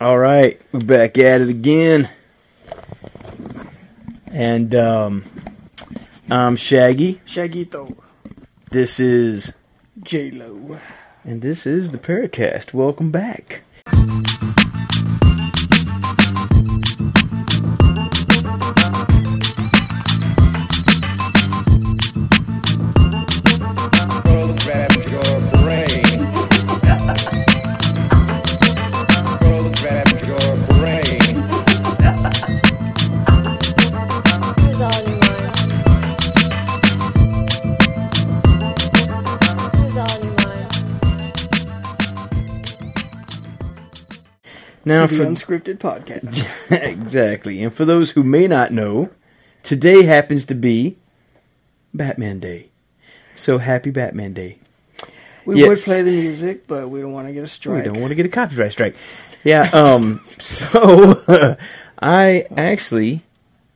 All right, we're back at it again. And um, I'm Shaggy. Shaguito. This is J Lo. and this is the Paracast. Welcome back. Now, for unscripted podcast. exactly, and for those who may not know, today happens to be Batman Day. So happy Batman Day. We Yes. would play the music, but we don't want to get a strike. We don't want to get a copyright strike. Yeah. Um. so I actually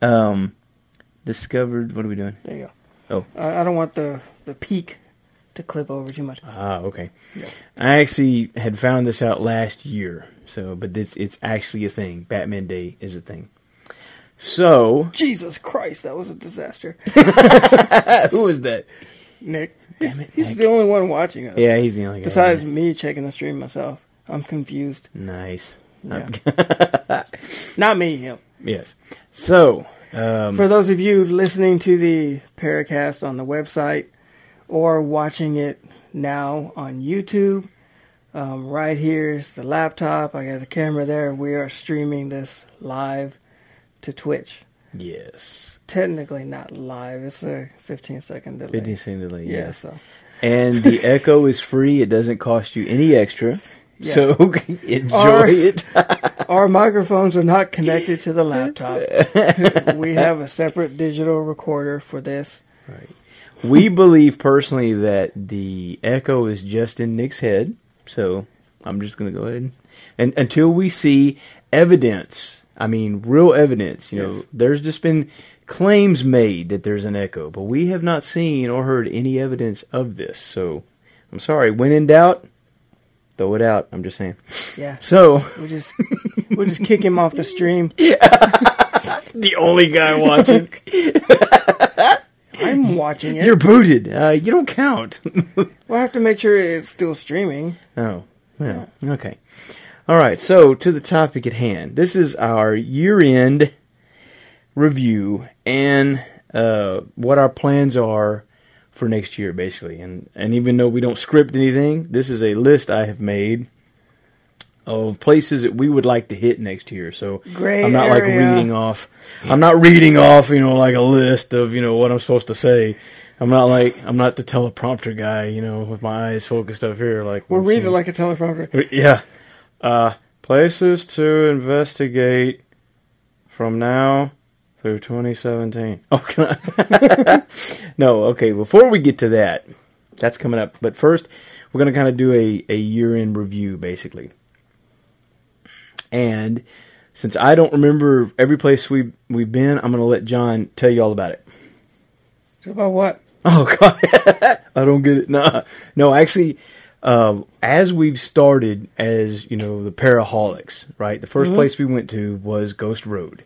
um discovered. What are we doing? There you go. Oh. I, I don't want the the peak to clip over too much. Ah, okay. Yeah. I actually had found this out last year. So, but it's it's actually a thing. Batman Day is a thing. So, Jesus Christ, that was a disaster. who was that? Nick. Damn He's, it, he's Nick. the only one watching us. Yeah, he's the only guy. Besides me checking the stream myself. I'm confused. nice. Yeah. Not me, him. Yes. So, um, For those of you listening to the Paracast on the website or watching it now on YouTube, um, right here's the laptop. I got a camera there. We are streaming this live to Twitch. yes. Technically not live. It's a 15 second delay. 50 cent delay. yeah, Yes. so And the Echo is free. It doesn't cost you any extra. Yeah. So enjoy Or- it. our microphones are not connected to the laptop. we have a separate digital recorder for this. Right. we believe personally that the Echo is just in Nick's head. So I'm just going to go ahead and, until we see evidence. I mean, real evidence. You know, Yes. there's just been claims made that there's an Echo, but we have not seen or heard any evidence of this. So I'm sorry. When in doubt, throw it out. I'm just saying. Yeah. So We just we'll just kick him off the stream. the only guy watching. I'm watching it. You're booted. Uh, you don't count. We'll have to make sure it's still streaming. oh, well, okay. All right. So to the topic at hand. This is our year-end review and uh, what our plans are for next year, basically. And and even though we don't script anything, this is a list I have made of places that we would like to hit next year. So Gray I'm not area. like reading off. I'm not reading off, you know, like a list of you know what I'm supposed to say. I'm not like I'm not the teleprompter guy, you know, with my eyes focused up here. Like We're reading like a teleprompter. yeah. Uh, places to investigate from now through 2017. Oh, no, okay. Before we get to that, that's coming up. But first, we're going to kind of do a, a year in review, basically. And since I don't remember every place we we've been, I'm going to let John tell you all about it. About what? Oh God, I don't get it. No, no. Actually, um, as we've started as you know the Paraholics, right? The 1st place we went to was Ghost Road.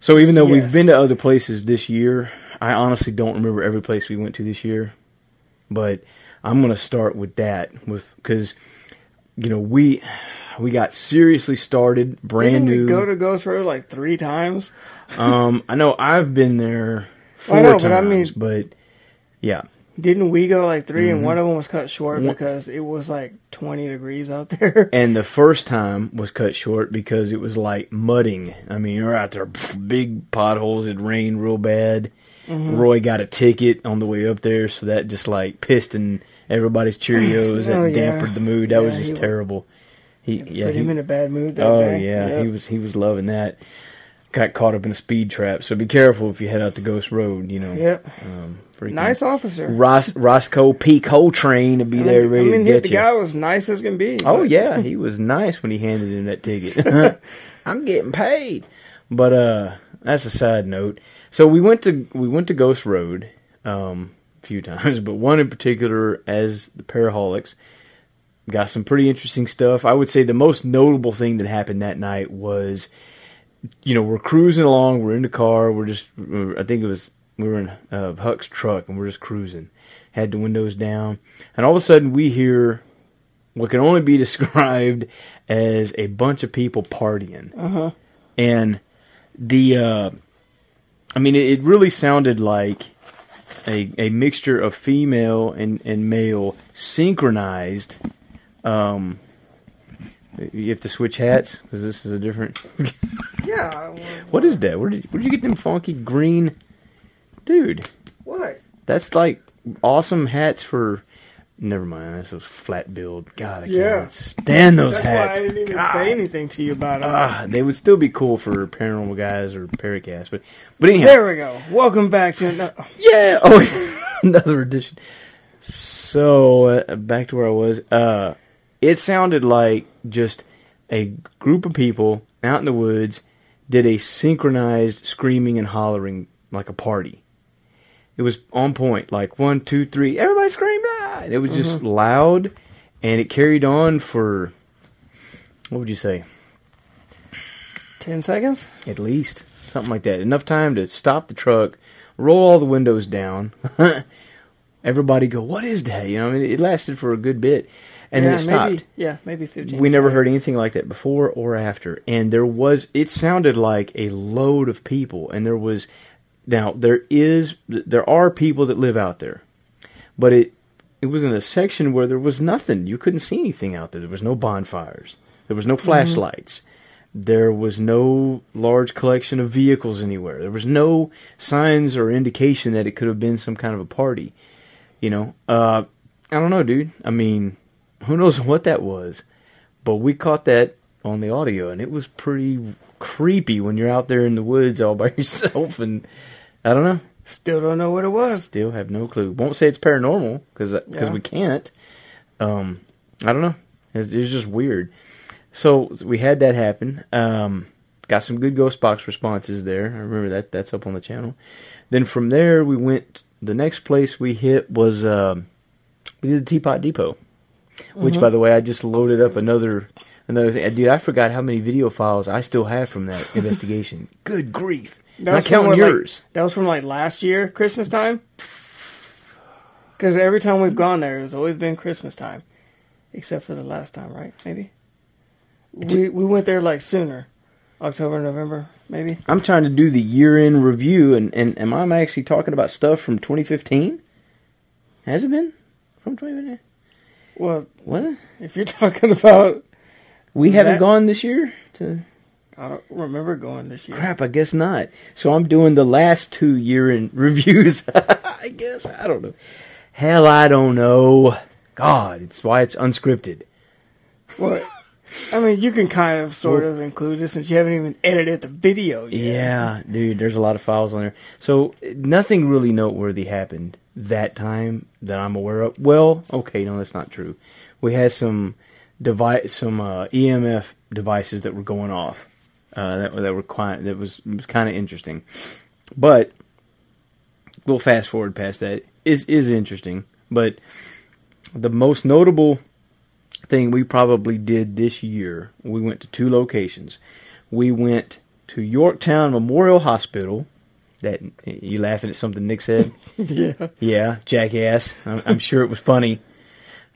So even though we've been to other places this year, I honestly don't remember every place we went to this year. But I'm gonna start with that, with because you know we we got seriously started, brand Didn't new. we go to Ghost Road like three times? um, I know I've been there four I know, times, but I mean- but yeah. Didn't we go like 3 Mm-hmm. and one of them was cut short One- because it was like 20 degrees out there? And the first time was cut short because it was like mudding. I mean, you're out there, big potholes. It rained real bad. Mm-hmm. Roy got a ticket on the way up there, so that just like pissed in everybody's Cheerios Oh, and yeah. dampened the mood. That was just terrible. He, yeah, Put he, him in a bad mood that oh day. yeah, Yep. he was he was loving that. Got caught up in a speed trap, so be careful if you head out to Ghost Road. You know, Yep. um, Nice officer. Ross Roscoe P. Coltrane to be I there mean, ready I mean, to get the you. guy was nice as can be. Oh yeah, he was nice when he handed him that ticket. I'm getting paid. But uh that's a side note. So we went to we went to Ghost Road um a few times, but one in particular as the Paraholics. Got some pretty interesting stuff. I would say the most notable thing that happened that night was, you know, we're cruising along, we're in the car, we're just, I think it was we were in uh, Huck's truck and we're just cruising, had the windows down, and all of a sudden we hear what can only be described as a bunch of people partying, Uh-huh. and the, uh, I mean, it, it really sounded like a a mixture of female and and male synchronized. Um, you have to switch hats because this is a different. Yeah. what is that? Where did where did you get them funky green, dude? What? That's like awesome hats for. Never mind. That's those flat build. God, I Yeah. can't stand those That's hats. why I didn't even God. say anything to you about it. Ah, they would still be cool for paranormal guys or paracast, but but anyhow, there we go. Welcome back to another. yeah. Oh, another edition. So uh, back to where I was. Uh, it sounded like just a group of people out in the woods did a synchronized screaming and hollering like a party. It was on point, like one, two, three, everybody screamed! Ah! It was just loud, and it carried on for what would you say? ten seconds. At least something like that. Enough time to stop the truck, roll all the windows down. Everybody go, what is that? You know, I mean, it lasted for a good bit, and yeah, then it stopped. maybe. Yeah, maybe fifteen. We never heard anything like that before or after, and there was. It sounded like a load of people, and there was. Now there is, there are people that live out there, but it, it was in a section where there was nothing. You couldn't see anything out there. There was no bonfires. There was no mm-hmm. flashlights. There was no large collection of vehicles anywhere. There was no signs or indication that it could have been some kind of a party. You know, uh, I don't know, dude. I mean, who knows what that was? But we caught that on the audio, and it was pretty creepy when you're out there in the woods all by yourself. And I don't know. Still don't know what it was. Still have no clue. Won't say it's paranormal because Yeah. we can't. Um, I don't know. It, it's just weird. So we had that happen. Um, got some good ghost box responses there. I remember that. That's up on the channel. Then from there we went. The next place we hit was um, we did the Teapot Depot, which by the way I just loaded up another another thing. Dude, I forgot how many video files I still have from that investigation. Good grief! That Not counting what, like- yours. that was from like last year, Christmas time. Because every time we've gone there, it's always been Christmas time, except for the last time, right? Maybe. We we went there like sooner, October, November, maybe. I'm trying to do the year end review, and, and am I actually talking about stuff from 2015? Has it been from 2015? Well, What? if you're talking about, We haven't That- gone this year? To I don't remember going this year. crap, I guess not. So I'm doing the last two year end reviews. I guess I don't know. Hell, I don't know. God, it's why it's unscripted. Well, I mean, you can kind of sort of include it since you haven't even edited the video yet. Yeah, dude, there's a lot of files on there. So nothing really noteworthy happened that time that I'm aware of. Well, okay, no, that's not true. We had some device, some uh, EMF devices that were going off. Uh, that that were quite that was was kind of interesting, but we'll fast forward past that. Is is interesting, but the most notable thing we probably did this year, we went to two locations. We went to Yorktown Memorial Hospital. That you laughing at something Nick said? yeah. yeah, jackass. I'm, I'm sure it was funny.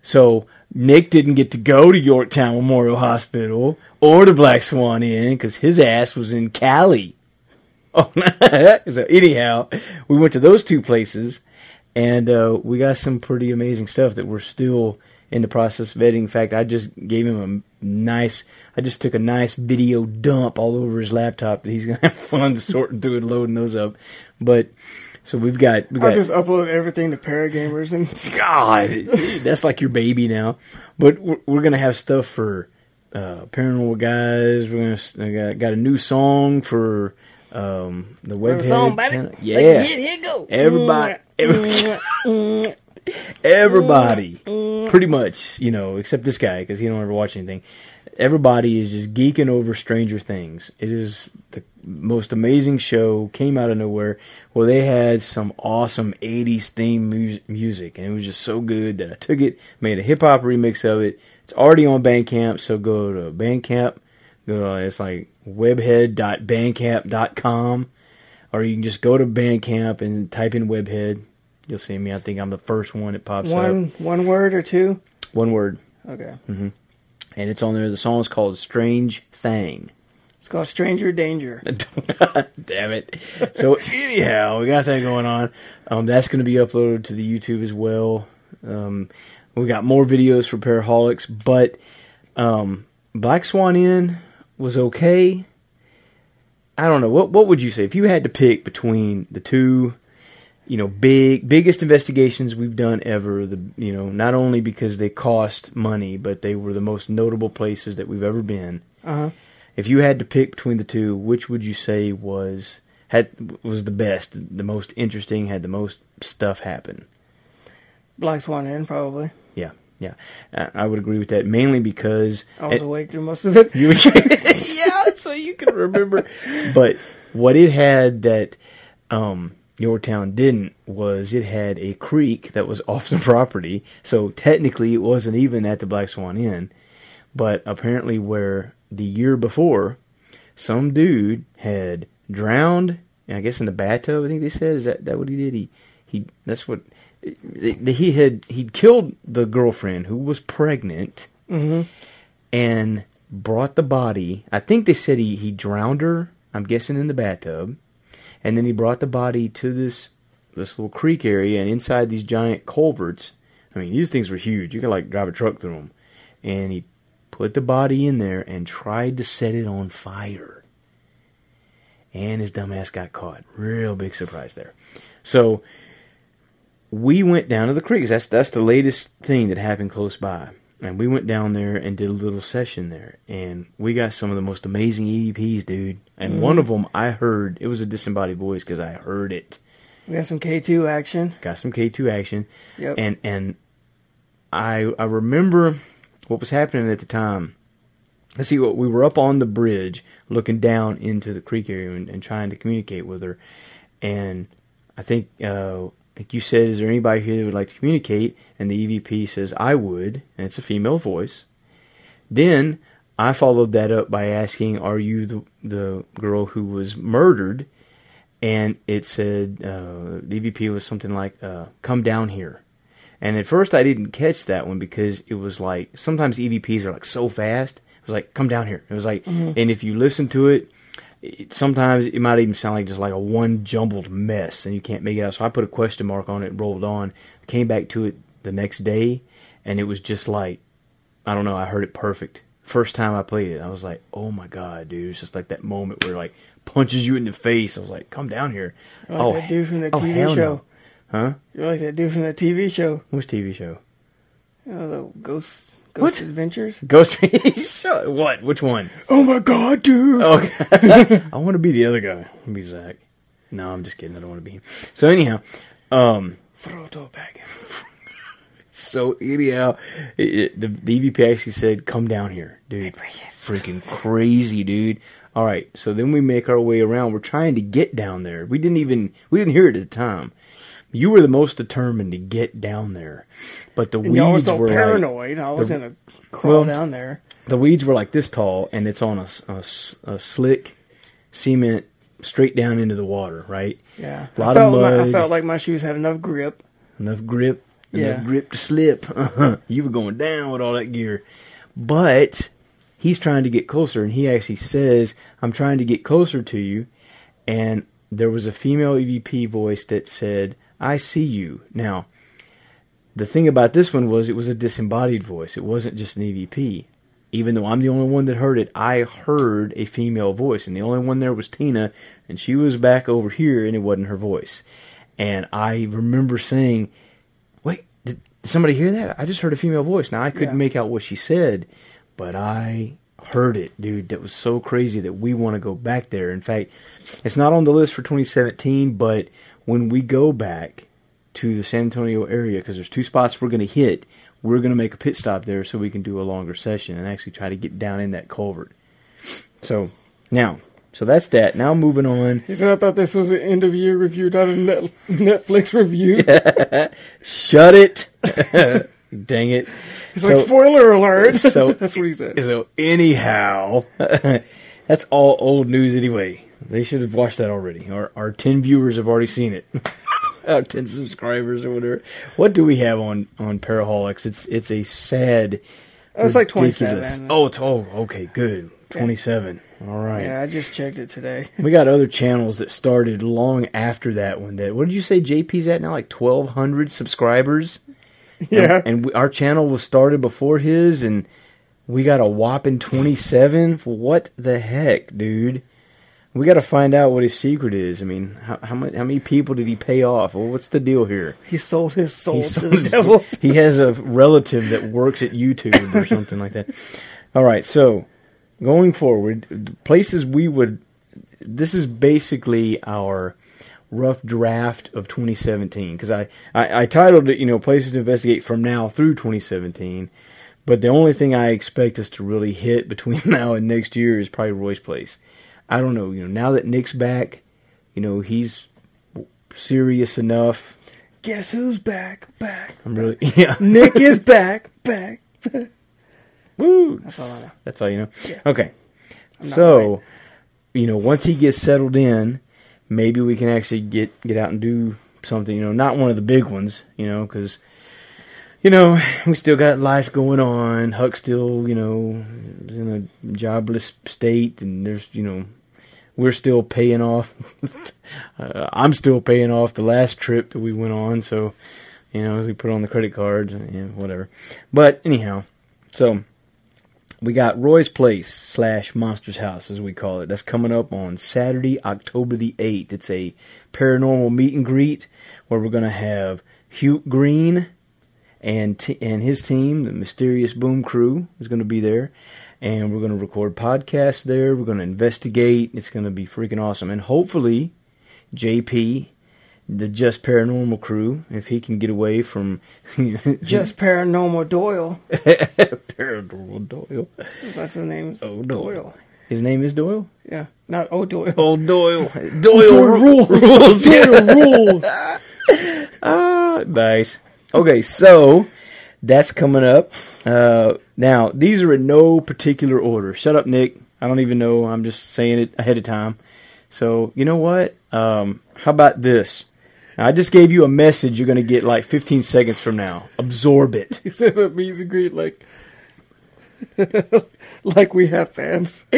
So Nick didn't get to go to Yorktown Memorial Hospital or the Black Swan Inn because his ass was in Cali. Oh, so anyhow, we went to those two places, and uh, we got some pretty amazing stuff that we're still in the process of editing. In fact, I just gave him a nice. I just took a nice video dump all over his laptop that he's gonna have fun sorting through and loading those up. But so we've got we I got just upload everything to Paragamers and God, that's like your baby now. But we're, we're gonna have stuff for uh, paranormal guys. We're gonna I got, got a new song for um, the web song, baby. channel. Like, Yeah, hit, hit, go. Everybody- everybody- everybody, pretty much, you know, except this guy because he don't ever watch anything. Everybody is just geeking over Stranger Things. It is the most amazing show. Came out of nowhere. Well, they had some awesome '80s theme mus- music, and it was just so good that I took it, made a hip hop remix of it. It's already on Bandcamp, so go to Bandcamp. Go to, it's like webhead.bandcamp.com, or you can just go to Bandcamp and type in Webhead. You'll see me. I think I'm the first one that pops One up. one word or two. One word, Okay. and it's on there. The song is called "Strange Thing." It's called Stranger Danger. Damn it. So anyhow, we got that going on. Um, that's going to be uploaded to the YouTube as well. Um, we got more videos for Paraholics, but um, Black Swan Inn was okay. I don't know what what would you say if you had to pick between the two, you know, big biggest investigations we've done ever. The you know not only because they cost money, but they were the most notable places that we've ever been. Uh huh. If you had to pick between the two, which would you say was had was the best, the most interesting, had the most stuff happen? Black Swan Inn, probably. Yeah, yeah, I, I would agree with that. Mainly because I was it- awake through most of it. you, yeah, so you can remember. But what it had that um, Yorktown didn't was it had a creek that was off the property. So technically, it wasn't even at the Black Swan Inn. But apparently, where the year before, some dude had drowned. I guess in the bathtub. I think they said is that that what he did? He he. That's what he had. He'd killed the girlfriend who was pregnant hmm and brought the body. I think they said he, he drowned her. I'm guessing in the bathtub, and then he brought the body to this this little creek area, and inside these giant culverts. I mean, these things were huge. You could like drive a truck through them, and he put the body in there and tried to set it on fire. And his dumbass got caught. Real big surprise there. So we went down to the creeks. That's that's the latest thing that happened close by. And we went down there and did a little session there, and we got some of the most amazing EVPs, dude. And one of them I heard it was a disembodied voice because I heard it. We got some K2 action. Got some K two action, Yep. and and I I remember what was happening at the time. Let's see what we were up on the bridge looking down into the creek area and, and trying to communicate with her, and I think uh, like you said, is there anybody here that would like to communicate? And the EVP says I would, and it's a female voice. Then I followed that up by asking, "Are you the the girl who was murdered?" And it said uh, the EVP was something like, uh, "Come down here." And at first I didn't catch that one because it was like sometimes EVPs are like so fast. It was like, "Come down here." It was like, and if you listen to it, it, sometimes it might even sound like just like a one jumbled mess, and you can't make it out. So I put a question mark on it, and rolled on, came back to it the next day, and it was just like, I don't know, I heard it perfect. First time I played it, I was like, oh my god, dude! It's just like that moment where like punches you in the face. I was like, come down here. You're like oh, that dude from the oh, TV show. no. Huh? You're like that dude from the TV show. Which TV show? Know, the Ghost Ghost What? Adventures. Ghost. Show- what? Which one? Oh my god, dude! Oh, I want to be the other guy. I want to be Zach. No, I'm just kidding. I don't want to be him. So anyhow, um, Frodo Baggins. so anyhow, it, it, the, the EVP actually said, "Come down here, dude." Freaking crazy, dude. All right, so then we make our way around. We're trying to get down there. We didn't even we didn't hear it at the time. You were the most determined to get down there, but the And weeds so were like, paranoid. I was the- gonna crawl well, down there. the weeds were like this tall, and it's on a a slick cement straight down into the water, right? Yeah, A I lot felt of my- mud. I felt like my shoes had enough grip. enough grip, Yeah. enough grip to slip. you were going down with all that gear, but he's trying to get closer, and he actually says, "I'm trying to get closer to you," and there was a female EVP voice that said, "I see you." Now, the thing about this one was it was a disembodied voice. It wasn't just an EVP. Even though I'm the only one that heard it, I heard a female voice, and the only one there was Tina, and she was back over here, and it wasn't her voice. And I remember saying, "Wait, did, somebody hear that? I just heard a female voice." Now I couldn't Yeah. make out what she said, but I heard it, dude. That was so crazy that we want to go back there. In fact, it's not on the list for 2017, but when we go back to the San Antonio area, because there's two spots we're going to hit, we're going to make a pit stop there so we can do a longer session and actually try to get down in that culvert. So now, so that's that. Now moving on. He said, "I thought this was an end of year review, not a net- Netflix review." Shut it. Dang it. He's like, spoiler alert. so- That's what he said. So anyhow, that's all old news anyway. They should have watched that already. Our our ten viewers have already seen it. Our ten subscribers or whatever. What do we have on on Paraholics? It's it's a sad. Oh, it's like 27. Oh, it's, oh, okay, good. Twenty seven. All right. Yeah, I just checked it today. We got other channels that started long after that one. That what did you say? JP's at now like twelve hundred subscribers. Yeah. and, and we, our channel was started before his, and we got a whopping twenty seven. What the heck, dude? We got to find out what his secret is. I mean, how how, much, how many people did he pay off? Well, what's the deal here? He sold his soul He to the his- devil. he has a relative that works at YouTube or something like that. All right, so going forward, places we would. This is basically our rough draft of 2017 because I, I I titled it, you know, places to investigate from now through 2017. But the only thing I expect us to really hit between now and next year is probably Roy's place. I don't know, you know, now that Nick's back, you know, he's serious enough. Guess who's back? Back. I'm really yeah. Nick is back. Back. Woo! That's all I know. That's all you know. Yeah. Okay. So, you know, once he gets settled in, maybe we can actually get get out and do something. You know, not one of the big ones. You know, because you know we still got life going on. Huck still, you know, is in a jobless state, and there's you know. We're still paying off. uh, I'm still paying off the last trip that we went on, so you know we put on the credit cards, and whatever. But anyhow, so we got Roy's Place slash Monsters House, as we call it. That's coming up on Saturday, October the 8th. It's a paranormal meet and greet where we're going to have Hugh Green and t- and his team, the Mysterious Boom Crew, is going to be there. And we're going to record podcasts there. We're going to investigate. It's going to be freaking awesome. And hopefully, JP, the Just Paranormal crew, if he can get away from Just paranormal Doyle. Paranormal Doyle. That's his name. Oh, Doyle. His name is Doyle? Yeah, not O Doyle. Old Doyle. Doyle rules. rules. Doyle rules. Ah, nice. Okay, so that's coming up. Uh, now, these are in no particular order. Shut up, Nick. I don't even know. I'm just saying it ahead of time. So, you know what? Um, how about this? I just gave you a message you're going to get like 15 seconds from now. Absorb it. He said a meet and greet like, like we have fans.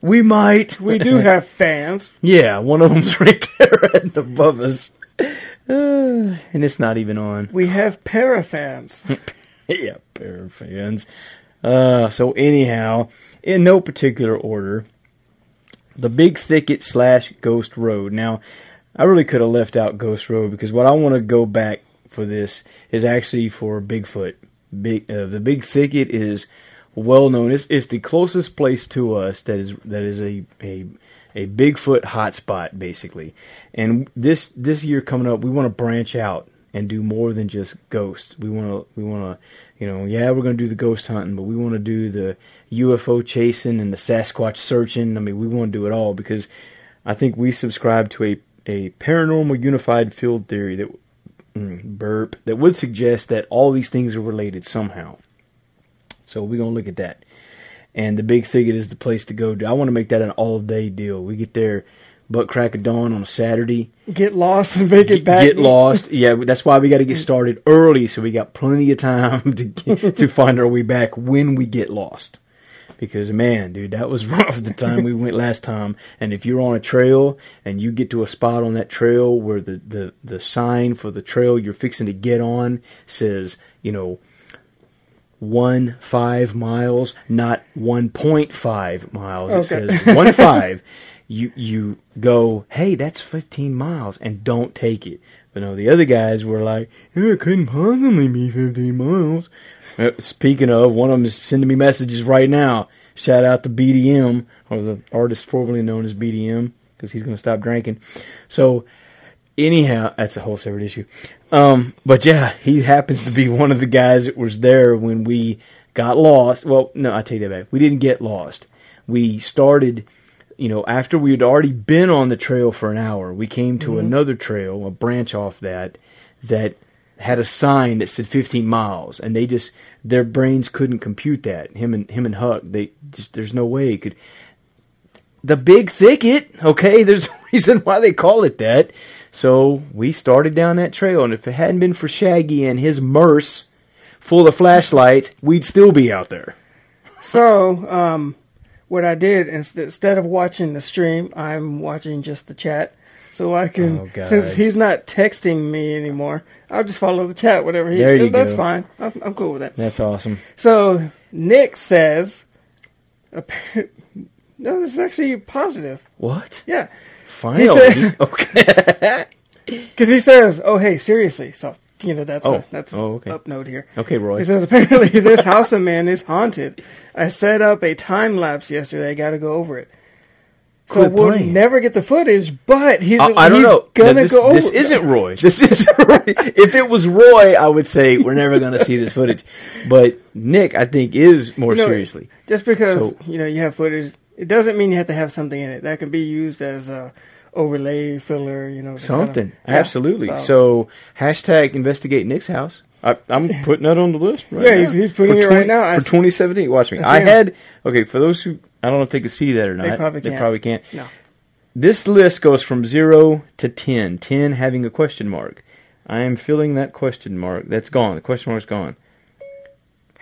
We might. We do have fans. Yeah, one of them's right there right above us. Uh, and it's not even on. We have parafans. yeah, pair fans. Uh, so anyhow, in no particular order, the Big Thicket slash Ghost Road. Now, I really could have left out Ghost Road because what I want to go back for this is actually for Bigfoot. Big, uh, the Big Thicket is well known. It's, it's the closest place to us that is that is a a a Bigfoot hotspot basically. And this this year coming up, we want to branch out and do more than just ghosts. We want to we want to you know yeah we're going to do the ghost hunting, but we want to do the UFO chasing and the Sasquatch searching. I mean we want to do it all because I think we subscribe to a a paranormal unified field theory that mm, burp that would suggest that all these things are related somehow. So we're gonna look at that. And the big thicket is the place to go. I want to make that an all day deal. We get there butt crack of dawn on a Saturday. Get lost and make it back. get lost. Yeah, that's why we got to get started early so we got plenty of time to get, to find our way back when we get lost. Because man, dude, that was rough the time we went last time. And if you're on a trail and you get to a spot on that trail where the, the, the sign for the trail you're fixing to get on says, you know, one five miles, not one point five miles. It says one five. You you go, hey, that's fifteen miles, and don't take it. But no, the other guys were like, "Yeah, it couldn't possibly be fifteen miles. Uh, speaking of, one of them is sending me messages right now. Shout out to BDM or the artist formerly known as BDM because he's going to stop drinking. So anyhow, that's a whole separate issue. Um, but yeah, he happens to be one of the guys that was there when we got lost. Well, no, I take that back. We didn't get lost. We started, you know, after we had already been on the trail for an hour. We came to another trail, a branch off that, that had a sign that said 15 miles, and they just their brains couldn't compute that. Him and him and Huck, they just there's no way it could. The big thicket, okay. There's a reason why they call it that. So we started down that trail, and if it hadn't been for Shaggy and his Merce full of flashlights, we'd still be out there. So, um, what I did instead instead of watching the stream, I'm watching just the chat. So I can, Oh, since he's not texting me anymore, I'll just follow the chat. Whatever he, There you that's go. fine. I'm, I'm cool with that. That's awesome. So Nick says, no, this is actually positive. What? Yeah, Finally, said- okay. because he says, "Oh, hey, seriously." So you know that's Oh. a, that's Oh, okay. up note here. Okay, Roy. He says apparently this house of man is haunted. I set up a time lapse yesterday. I got to go over it. So Quit we'll playing. never get the footage, but he's I, I don't he's know. gonna this, go over. this isn't Roy. This isn't Roy. If it was Roy, I would say we're never going to see this footage. But Nick, I think, is more You know, seriously. just because So- you know you have footage. It doesn't mean you have to have something in it that can be used as a overlay filler. You know, to kind of- Something. Yeah, Absolutely. So, hashtag investigate Nick's house. I, I'm putting that on the list right Yeah, now. he's- he's putting For it right now. I For s- 2017. Watch me. I I had, okay, for those who, I don't know if they can see that or not. They probably can't. probably can't. No. This list goes from 0 to 10, 10 having a question mark. I am filling that question mark. That's gone. The question mark's gone.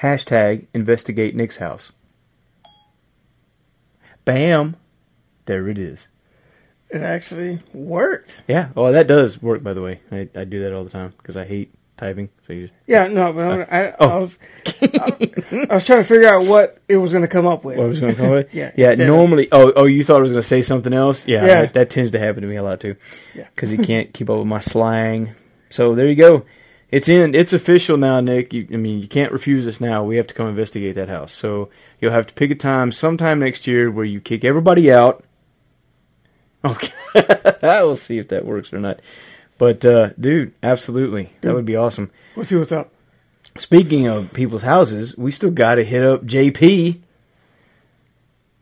Hashtag investigate Nick's house. Bam. There it is. It actually worked. Yeah. Oh, that does work, by the way. I, I do that all the time because I hate typing. So you just. Yeah, no, but I'm, uh, I, I oh. was I, I was trying to figure out what it was going to come up with. What was going to come up with? Yeah, Yeah. of- Normally, oh, oh, you thought I was going to say something else? Yeah. Yeah. That, that tends to happen to me a lot too. Yeah. Because he can't keep up with my slang. So there you go. It's in. It's official now, Nick. You, I mean, you can't refuse us now. We have to come investigate that house. So you'll have to pick a time sometime next year where you kick everybody out. Okay. we'll see if that works or not. But uh, dude, absolutely, that would be awesome. We'll see what's up. Speaking of people's houses, we still got to hit up JP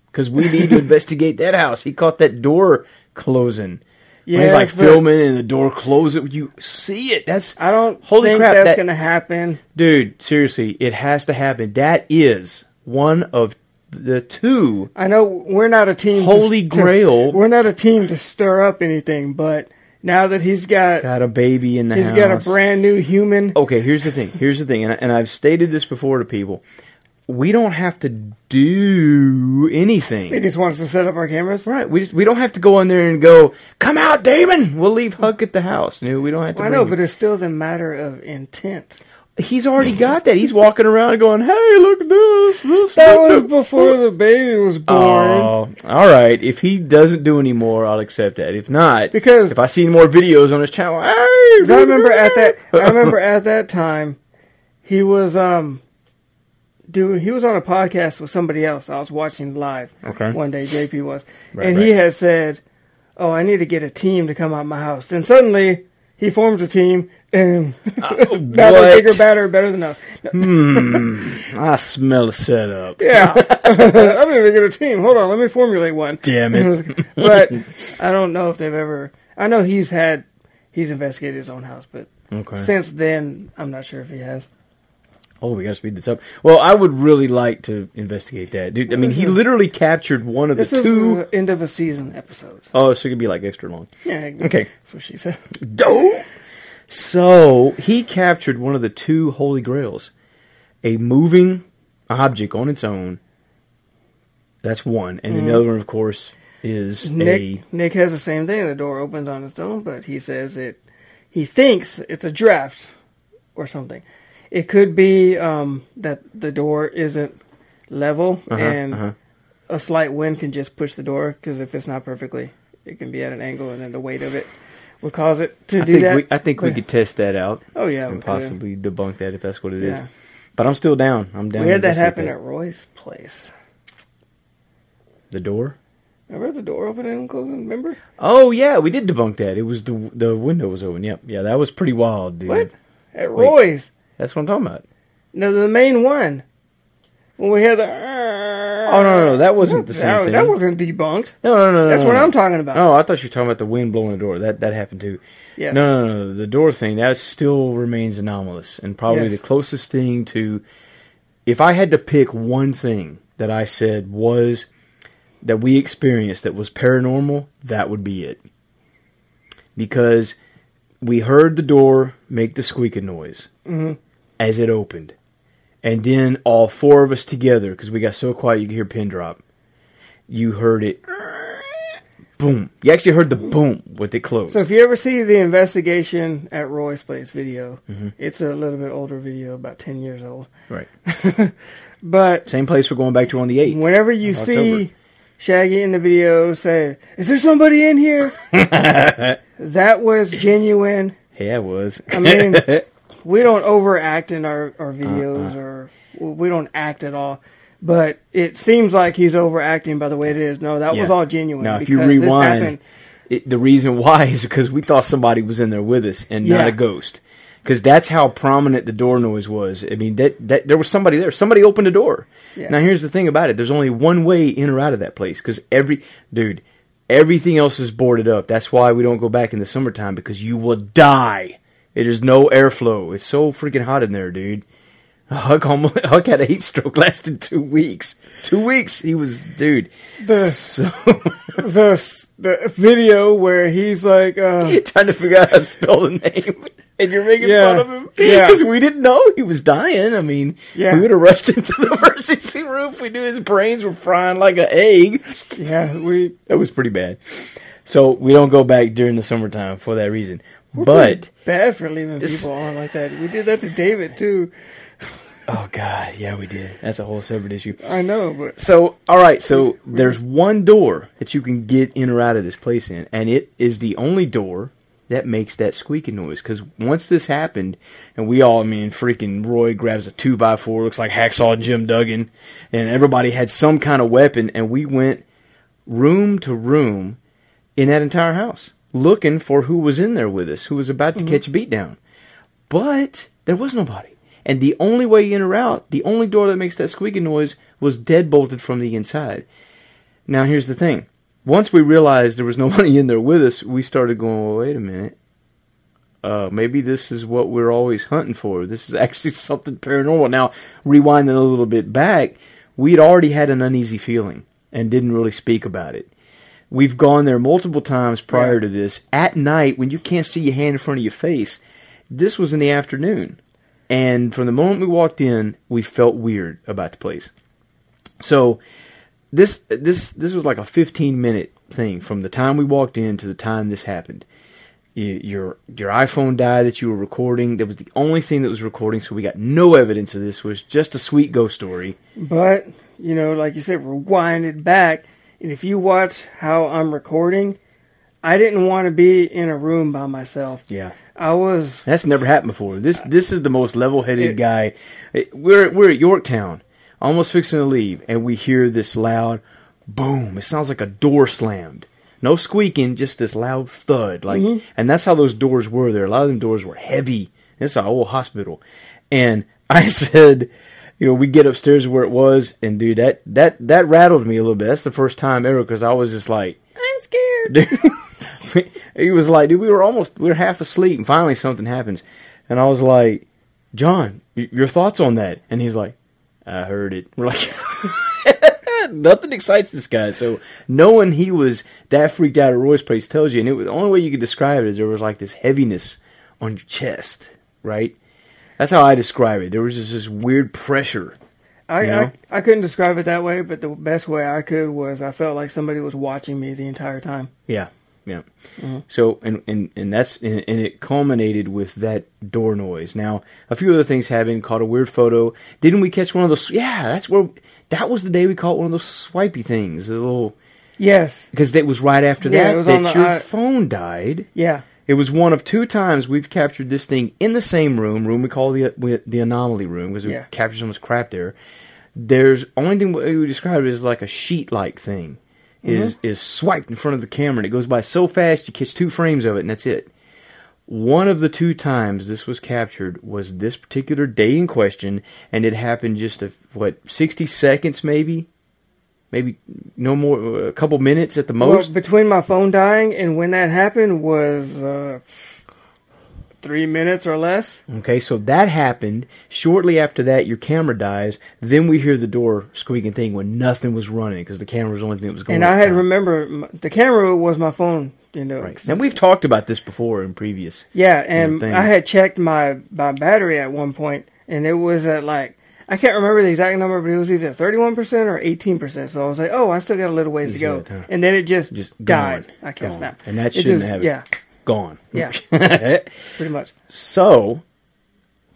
because we need to investigate that house. He caught that door closing. Yeah, he's like filming and the door closes. You see it. That's I don't Holy think crap, that's that- going to happen. dude. Seriously, it has to happen. That is one of the two. I know we're not a team. Holy to- Grail. we're not a team to stir up anything, but now that he's got Got a baby in the he's house. got a brand new human. okay, here's the thing. Here's the thing, and, I- and I've stated this before to people. We don't have to do anything. He just wants to set up our cameras. Right. We just we don't have to go in there and go, "Come out, Damon." We'll leave Huck at the house. No, we don't have to. I bring know, him. but it's still the matter of intent. He's already got that. He's walking around going, "Hey, look at this." this That was before the baby was born. Oh, all right. If he doesn't do any more, I'll accept that. If not, Because- if I see more videos on his channel, hey, I remember at that I remember at that time he was um doing he was on a podcast with somebody else. I was watching live Okay. one day, JP was. Right, and he right. had said, Oh, I need to get a team to come out my house. Then suddenly he forms a team and now they're what? bigger, better, better than us. I smell a setup. Yeah. I need to get a team. Hold on, let me formulate one. Damn it. but I don't know if they've ever I know he's had he's investigated his own house, but Okay. since then I'm not sure if he has. Oh, we gotta speed this up. Well, I would really like to investigate that, dude. I mean, he literally captured one of the This is two uh, end of a season episodes. Oh, so it could be like extra long. Yeah. Okay. That's what she said. Dope. So he captured one of the two holy grails, a moving object on its own. That's one, and then the other one, of course, is. Nick Nick has the same thing. The door opens on its own, but he says it. He thinks it's a draft or something. It could be um, that the door isn't level Uh-huh, and uh-huh. a slight wind can just push the door because if it's not perfectly, it can be at an angle, and then the weight of it would cause it to I do think that. we, I think we could test that out Oh yeah, we and could. possibly debunk that if that's what it is. Yeah. But I'm still down. I'm down. We had that happen at Roy's place. the door. Remember the door opening and closing? Remember Oh yeah, we did debunk that. It was the the window was open. Yep, yeah, that was pretty wild, dude. what at Wait. Roy's? That's what I'm talking about. No, the main one. When we had the Oh no, no, no, that wasn't the same thing. that wasn't debunked. no, no, no, no. That's no, what. I'm talking about. Oh, I thought you were talking about the wind blowing the door. That that happened too. Yes. No, no, no. The door thing that still remains anomalous, and probably Yes. the closest thing to. If I had to pick one thing that I said was that we experienced that was paranormal, that would be it. Because we heard the door make the squeaking noise mm-hmm. as it opened, and then all four of us together, because we got so quiet you could hear pin drop. You heard it. Boom. You actually heard the boom with it closed. So if you ever see the investigation at Roy's Place video, Mm-hmm. it's a little bit older video, about 10 years old. right. But Same place we're going back to on the 8th. whenever you see October. Shaggy in the video say, Is there somebody in here? that was genuine. Yeah, it was. I mean, we don't overact in our, Uh-uh. our uh-huh. videos or we don't act at all. But it seems like he's overacting by the way it is. No, that was all genuine. Now, if you rewind, it, the reason why is because we thought somebody was in there with us and not a ghost. Because that's how prominent the door noise was. I mean, that, that there was somebody there. Somebody opened the door. Yeah. Now, here's the thing about it: there's only one way in or out of that place. Because every dude, everything else is boarded up. That's why we don't go back in the summertime because you will die. It is no airflow. It's so freaking hot in there, dude. Huck almost Huck had a heat stroke lasted two weeks. Two weeks. He was dude. The- so the the video where he's like, uh, trying to figure out how to spell the name, and you're making Yeah. fun of him Yeah. because we didn't know he was dying. I mean, Yeah. we would have rushed him to the emergency room we knew his brains were frying like an egg. yeah, we That was pretty bad. So we don't go back during the summertime for that reason. But bad for leaving people on like that. We did that to David too. oh god, yeah, we did. That's a whole separate issue. I know, but So, all right. So there's one door that you can get in or out of this place in, and it is the only door that makes that squeaking noise. Because once this happened, and we all, I mean, freaking Roy grabs a two by four, looks like Hacksaw Jim Duggan, and everybody had some kind of weapon, and we went room to room in that entire house looking for who was in there with us, who was about to catch a beat down. But there was nobody. And the only way in or out, the only door that makes that squeaking noise was dead bolted from the inside. Now here's the thing. Once we realized there was nobody in there with us, we started going, well, wait a minute. Uh, maybe this is what we're always hunting for. This is actually something paranormal. Now, rewinding a little bit back, we'd already had an uneasy feeling and didn't really speak about it. We've gone there multiple times prior Yeah. to this at night when you can't see your hand in front of your face. This was in the afternoon. And from the moment we walked in, we felt weird about the place. So this this this was like a 15 minute thing from the time we walked in to the time this happened. Your your iPhone died that you were recording. That was the only thing that was recording, so we got no evidence of this. It was just a sweet ghost story. but you know, like you said, rewind it back, if you watch how I'm recording, I didn't want to be in a room by myself. Yeah. I was That's never happened before. This this is the most level headed It- guy. We're we're at Yorktown, almost fixing to leave, and we hear this loud boom. It sounds like a door slammed. No squeaking, just this loud thud. Like, mm-hmm. and that's how those doors were there. A lot of them doors were heavy. It's an old hospital, and I said, you know, we get upstairs where it was, and dude, that that that rattled me a little bit. That's the first time ever because I was just like, I'm scared. dude. he was like, dude, we were almost, we were half asleep, and finally something happens, and I was like, John, y- your thoughts on that? And he's like, I heard it. We're like, nothing excites this guy. So knowing he was that freaked out at Roy's place tells you, and it was the only way you could describe it is there was like this heaviness on your chest, right? That's how I describe it. There was just this weird pressure. I, You know? I I couldn't describe it that way, but the best way I could was I felt like somebody was watching me the entire time. Yeah, yeah. Mm-hmm. So and and and that's and, and it culminated with that door noise. Now a few other things happened. Caught a weird photo. Didn't we catch one of those? Yeah, that's where. That was the day we caught one of those swipey things. The little Yes. because it was right after Yeah, that it was that your i- phone died. Yeah. It was one of two times we've captured this thing in the same room, room we call the the anomaly room because we Yeah. captured so much crap there. There's only thing we describe it as like a sheet like thing is Mm-hmm. is swiped in front of the camera and it goes by so fast you catch two frames of it and that's it. One of the two times this was captured was this particular day in question, and it happened just a what sixty seconds maybe maybe no more, a couple minutes at the Well, most. between my phone dying and when that happened was uh, three minutes or less. Okay, so that happened. Shortly after that, your camera dies. Then we hear the door squeaking thing when nothing was running because the camera was the only thing that was going. And I had on. remember the camera was my phone. You know, Right. And we've talked about this before in previous. yeah, and things. I had checked my my battery at one point, and it was at like I can't remember the exact number, but it was either thirty one percent or eighteen percent. So I was like, oh, I still got a little ways to go, and then it just, Just died. gone. I can't Gone. snap, And that shouldn't just- have. Yeah, Gone. Yeah. pretty much. So,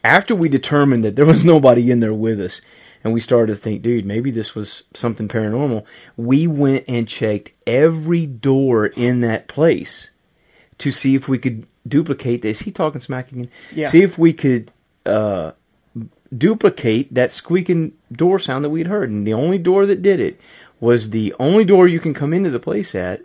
after we determined that there was nobody in there with us, and we started to think, dude, maybe this was something paranormal, we went and checked every door in that place to see if we could duplicate. Is he talking smack again? Yeah. See if we could uh, duplicate that squeaking door sound that we'd heard. And the only door that did it was the only door you can come into the place at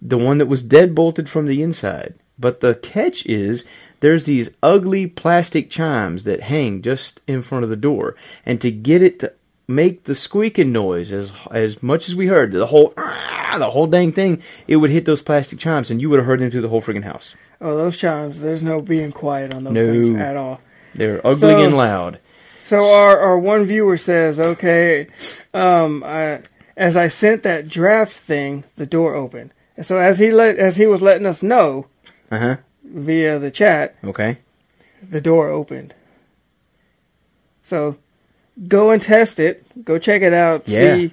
the one that was dead bolted from the inside. But the catch is there's these ugly plastic chimes that hang just in front of the door, and to get it to make the squeaking noise as as much as we heard the whole ah, the whole dang thing, it would hit those plastic chimes, and you would have heard it into the whole freaking house. Oh, those chimes. There's no being quiet on those No. things at all. They're ugly So- and loud. So our, our one viewer says, okay, um, I, as I sent that draft thing, the door opened. And so as he let as he was letting us know Uh huh. via the chat, Okay. the door opened. So go and test it. Go check it out. Yeah. See,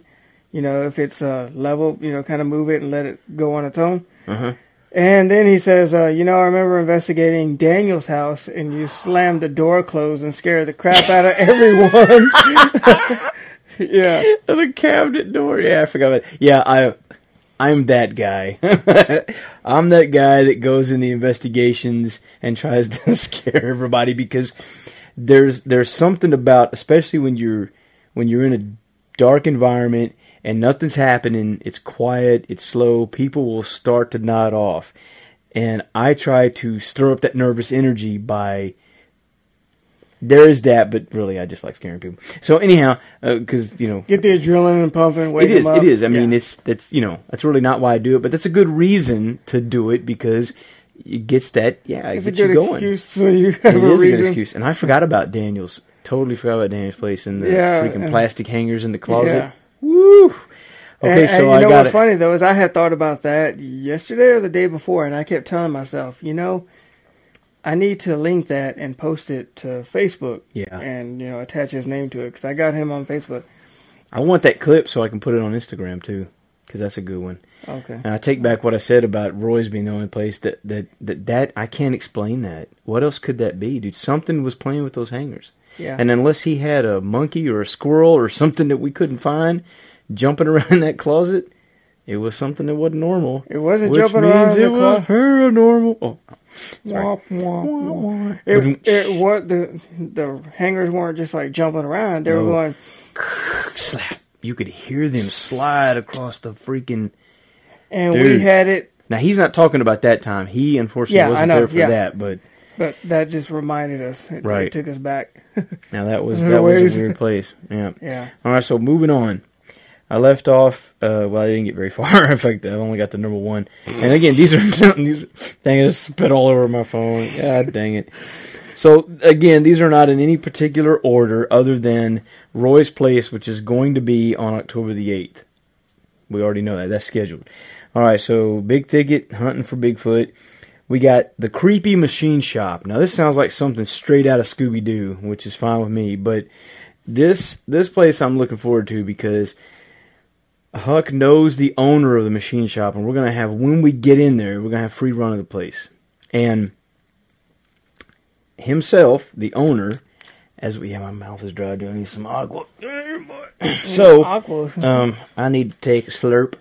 you know, if it's uh, level. You know, kind of move it and let it go on its own. Uh huh. And then he says, uh, you know, I remember investigating Daniel's house and you slammed the door closed and scared the crap out of everyone. yeah. the cabinet door. Yeah, I forgot about. Yeah, I, I'm that guy. I'm that guy that goes in the investigations and tries to scare everybody because there's there's something about, especially when you're when you're in a dark environment and nothing's happening. It's quiet. It's slow. People will start to nod off, and I try to stir up that nervous energy by there is that, but really, I just like scaring people. So anyhow, uh, because you know, Get the adrenaline and pumping. Wake it is, it is. I mean, Yeah. it's that's you know, that's really not why I do it, but that's a good reason to do it because it gets that yeah, it it's a gets you good going. excuse so you It have a is a good reason. excuse, and I forgot about Daniel's. Totally forgot about Daniel's place and the Yeah, freaking and- plastic hangers in the closet. Yeah. Woo! Okay, and, so and you I know what's it. funny though is I had thought about that yesterday or the day before, and I kept telling myself, you know, I need to link that and post it to Facebook. Yeah. and you know, attach his name to it because I got him on Facebook. I want that clip so I can put it on Instagram too, because that's a good one. Okay. And I take back what I said about Roy's being the only place that that that, that I can't explain that. What else could that be, dude? Something was playing with those hangers. Yeah. And unless he had a monkey or a squirrel or something that we couldn't find jumping around that closet, it was something that wasn't normal. It wasn't which jumping means around it was paranormal. Oh, sorry. Womp, womp, womp. It, it what the the hangers weren't just like jumping around; they were going. slap. You could hear them slide across the freaking. And we had it, Now he's not talking about that time. He unfortunately Yeah, wasn't there for yeah. that, but but that just reminded us. It, Right. it took us back. now that was that was a weird place. Yeah. yeah. All right, so moving on. I left off. Uh, well, I didn't get very far. In fact, I only got the number one. And again, these are these, dang it, I spit all over my phone. God dang it. So again, these are not in any particular order, other than Roy's Place, which is going to be on October the eighth. We already know that. That's scheduled. All right, so Big Thicket hunting for Bigfoot. We got the creepy machine shop. Now this sounds like something straight out of Scooby Doo, which is fine with me. But this this place I'm looking forward to because Huck knows the owner of the machine shop, and we're gonna have when we get in there, we're gonna have free run of the place. And himself, the owner, as we yeah, my mouth is dry. Do I need some agua? So um, I need to take a slurp.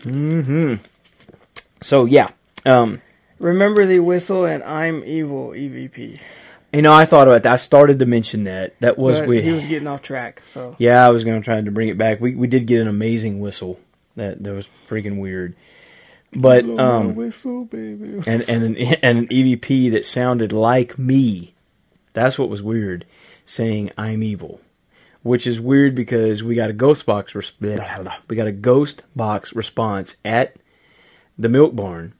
Mm-hmm. So yeah, um, Remember the whistle and I'm evil EVP. you know, I thought about that. I started to mention that. That was But with he was getting off track. So Yeah, I was going to try to bring it back. We we did get an amazing whistle that that was freaking weird. But um whistle, baby. and and an, and an EVP that sounded like me. That's what was weird, saying I'm evil. which is weird because we got a ghost box res- we got a ghost box response at the milk barn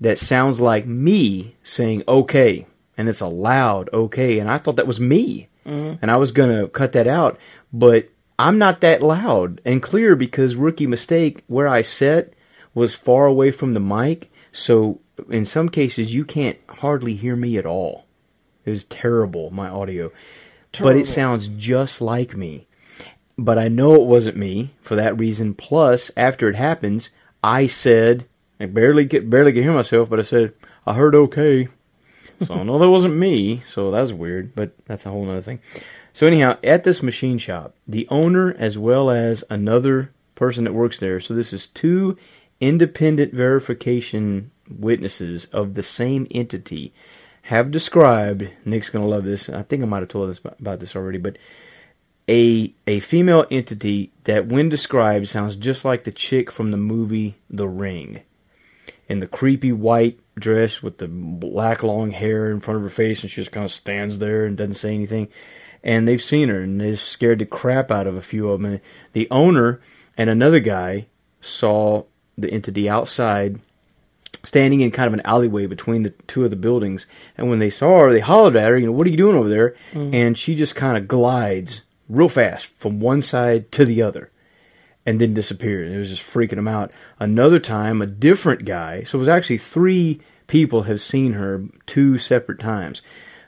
that sounds like me saying okay and it's a loud okay and I thought that was me. Mm-hmm. And I was going to cut that out but I'm not that loud and clear because rookie mistake where I sat was far away from the mic. So in some cases you can't hardly hear me at all. It was terrible my audio. But it sounds just like me. But I know it wasn't me for that reason. Plus, after it happens, I said I barely get barely could hear myself, but I said I heard okay. So I know that wasn't me. So that's weird, but that's a whole other thing. So anyhow, at this machine shop, the owner as well as another person that works there. So this is two independent verification witnesses of the same entity have described. Nick's gonna love this. I think I might have told about, about this already, but a a female entity that when described sounds just like the chick from the movie The Ring. In the creepy white dress with the black long hair in front of her face and she just kind of stands there and doesn't say anything. And they've seen her and they scared the crap out of a few of them. And the owner and another guy saw the entity outside standing in kind of an alleyway between the two of the buildings. And when they saw her, they hollered at her, you know, what are you doing over there? Mm-hmm. And she just kind of glides real fast from one side to the other and then disappeared. It was just freaking them out. Another time, a different guy, so it was actually three people have seen her two separate times.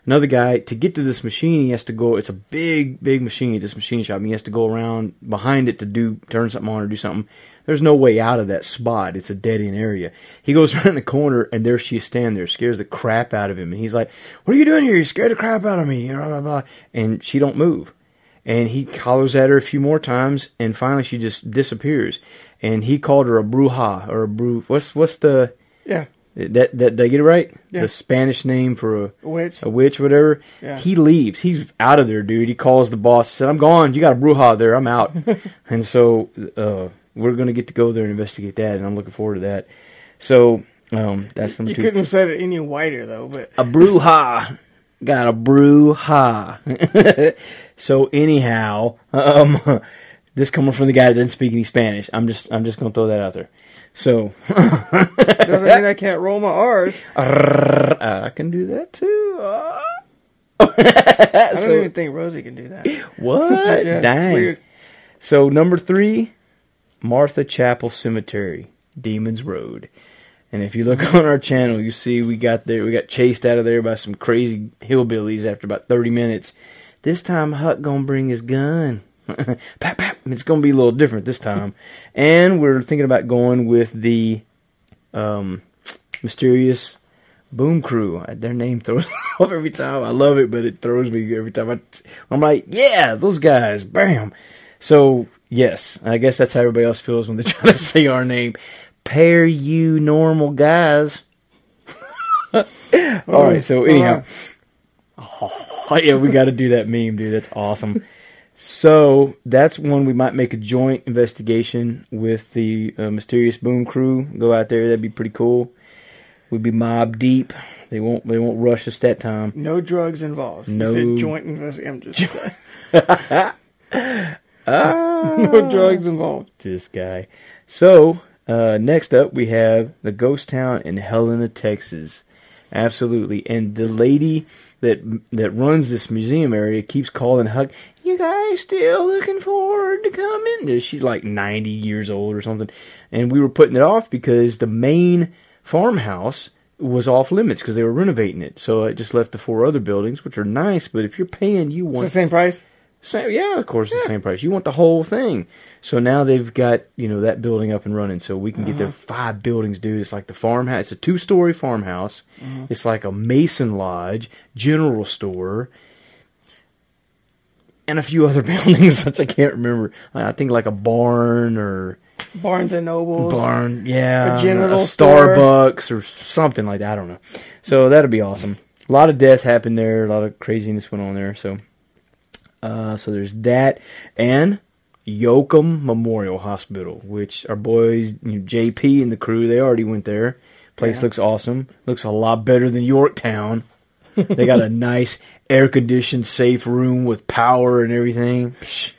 Another guy, to get to this machine, he has to go, it's a big, big machine at this machine shop. and He has to go around behind it to do, turn something on or do something. There's no way out of that spot. It's a dead end area. He goes around the corner and there she is standing there, scares the crap out of him. And he's like, what are you doing here? You scared the crap out of me. And she don't move and he hollers at her a few more times, and finally she just disappears. And he called her a bruja or a bru. What's what's the Yeah. that that I get it right? Yeah. The Spanish name for a witch, a witch, whatever. Yeah. He leaves. He's out of there, dude. He calls the boss. Said, "I'm gone. You got a bruja there. I'm out." and so uh, we're gonna get to go there and investigate that, and I'm looking forward to that. So um, that's number You two. couldn't have said it any whiter though, but A bruja. Got a bruja. so anyhow, um, this coming from the guy that doesn't speak any Spanish. I'm just I'm just gonna throw that out there. So doesn't mean I can't roll my R's. I can do that too. Uh, I don't So- even think Rosie can do that. what? Yeah, Dang. weird. So number three, Martha Chapel Cemetery, Demons Road. And if you look on our channel, you see we got there. We got chased out of there by some crazy hillbillies after about thirty minutes. This time, Huck gonna bring his gun. pap, pap. It's gonna be a little different this time. and we're thinking about going with the um, mysterious Boom Crew. Their name throws me off every time. I love it, but it throws me every time. I, I'm like, yeah, those guys. Bam. So yes, I guess that's how everybody else feels when they try to say our name. Pair you normal guys. All right. So anyhow, oh, yeah, we got to do that meme, dude. That's awesome. So that's one we might make a joint investigation with the uh, mysterious Boom Crew. Go out there. That'd be pretty cool. We'd be mob deep. They won't. They won't rush us that time. No drugs involved. No. Joint investigation. I'm just no drugs involved. This guy. So uh, next up, we have the ghost town in Helena, Texas. Absolutely, and the lady that that runs this museum area keeps calling Huck. You guys still looking forward to coming? She's like ninety years old or something, and we were putting it off because the main farmhouse was off limits because they were renovating it. So it just left the four other buildings, which are nice. But if you're paying, you It's want the same price. same, yeah, of course, the same price. You want the whole thing. So now they've got you know that building up and running, so we can get there. Five buildings, dude. It's like the farmhouse. It's a two-story farmhouse. It's like a Mason Lodge, general store, and a few other buildings which I can't remember. I think like a barn or Barnes and Noble, barn, yeah, A genital Starbucks or something like that. I don't know. So that'll be awesome. A lot of death happened there. A lot of craziness went on there. So, uh, so there's that and Yoakum Memorial Hospital, which our boys you know, JP and the crew they already went there. Place Yeah. looks awesome. Looks a lot better than Yorktown. they got a nice air conditioned, safe room with power and everything. Psh,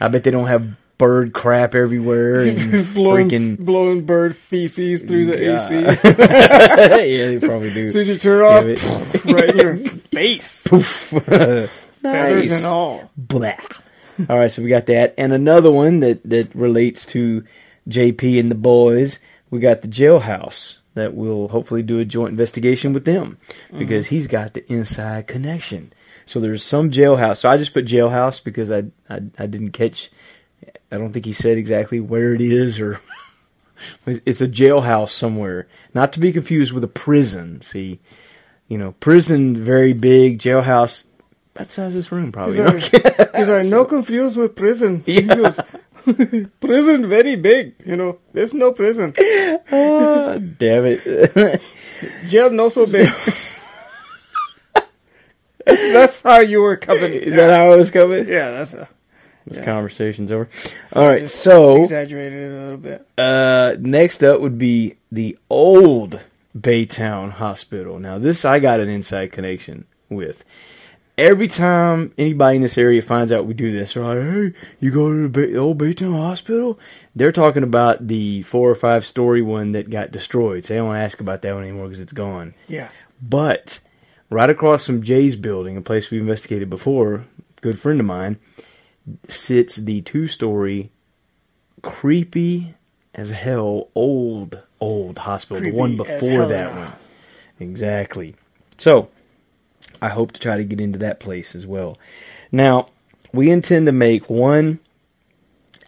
I bet they don't have bird crap everywhere and blowing, freaking. blowing bird feces through the AC. yeah, they probably do. As you turn it off, Yeah, right in your face, Poof. feathers Nice. and all. Blah. All right, so we got that, and another one that that relates to JP and the boys. We got the jailhouse that we'll hopefully do a joint investigation with them because mm-hmm. he's got the inside connection. So there's some jailhouse. So I just put jailhouse because I I, I didn't catch. I don't think he said exactly where it is or. It's a jailhouse somewhere, not to be confused with a prison. See, you know, prison very big, jailhouse that size this room probably. He's like, he's like, no confused with prison. Yeah. prison very big. You know, there's no prison. Ah, damn it. Jail not so big. that's, that's how you were coming. Is that how it was coming? Yeah, that's a. This Yeah. conversation's over. All right, so exaggerated it a little bit. uh, next up would be the old Baytown Hospital. Now, this I got an inside connection with. Every time anybody in this area finds out we do this, they're like, "Hey, you go to the Bay- old Baytown Hospital?" They're talking about the four or five story one that got destroyed. So they don't want to ask about that one anymore because it's gone. Yeah. But right across from Jay's building, a place we investigated before, good friend of mine, sits the two story, creepy as hell, old, old hospital. Creepy the one before that one. Exactly. So I hope to try to get into that place as well. Now, we intend to make one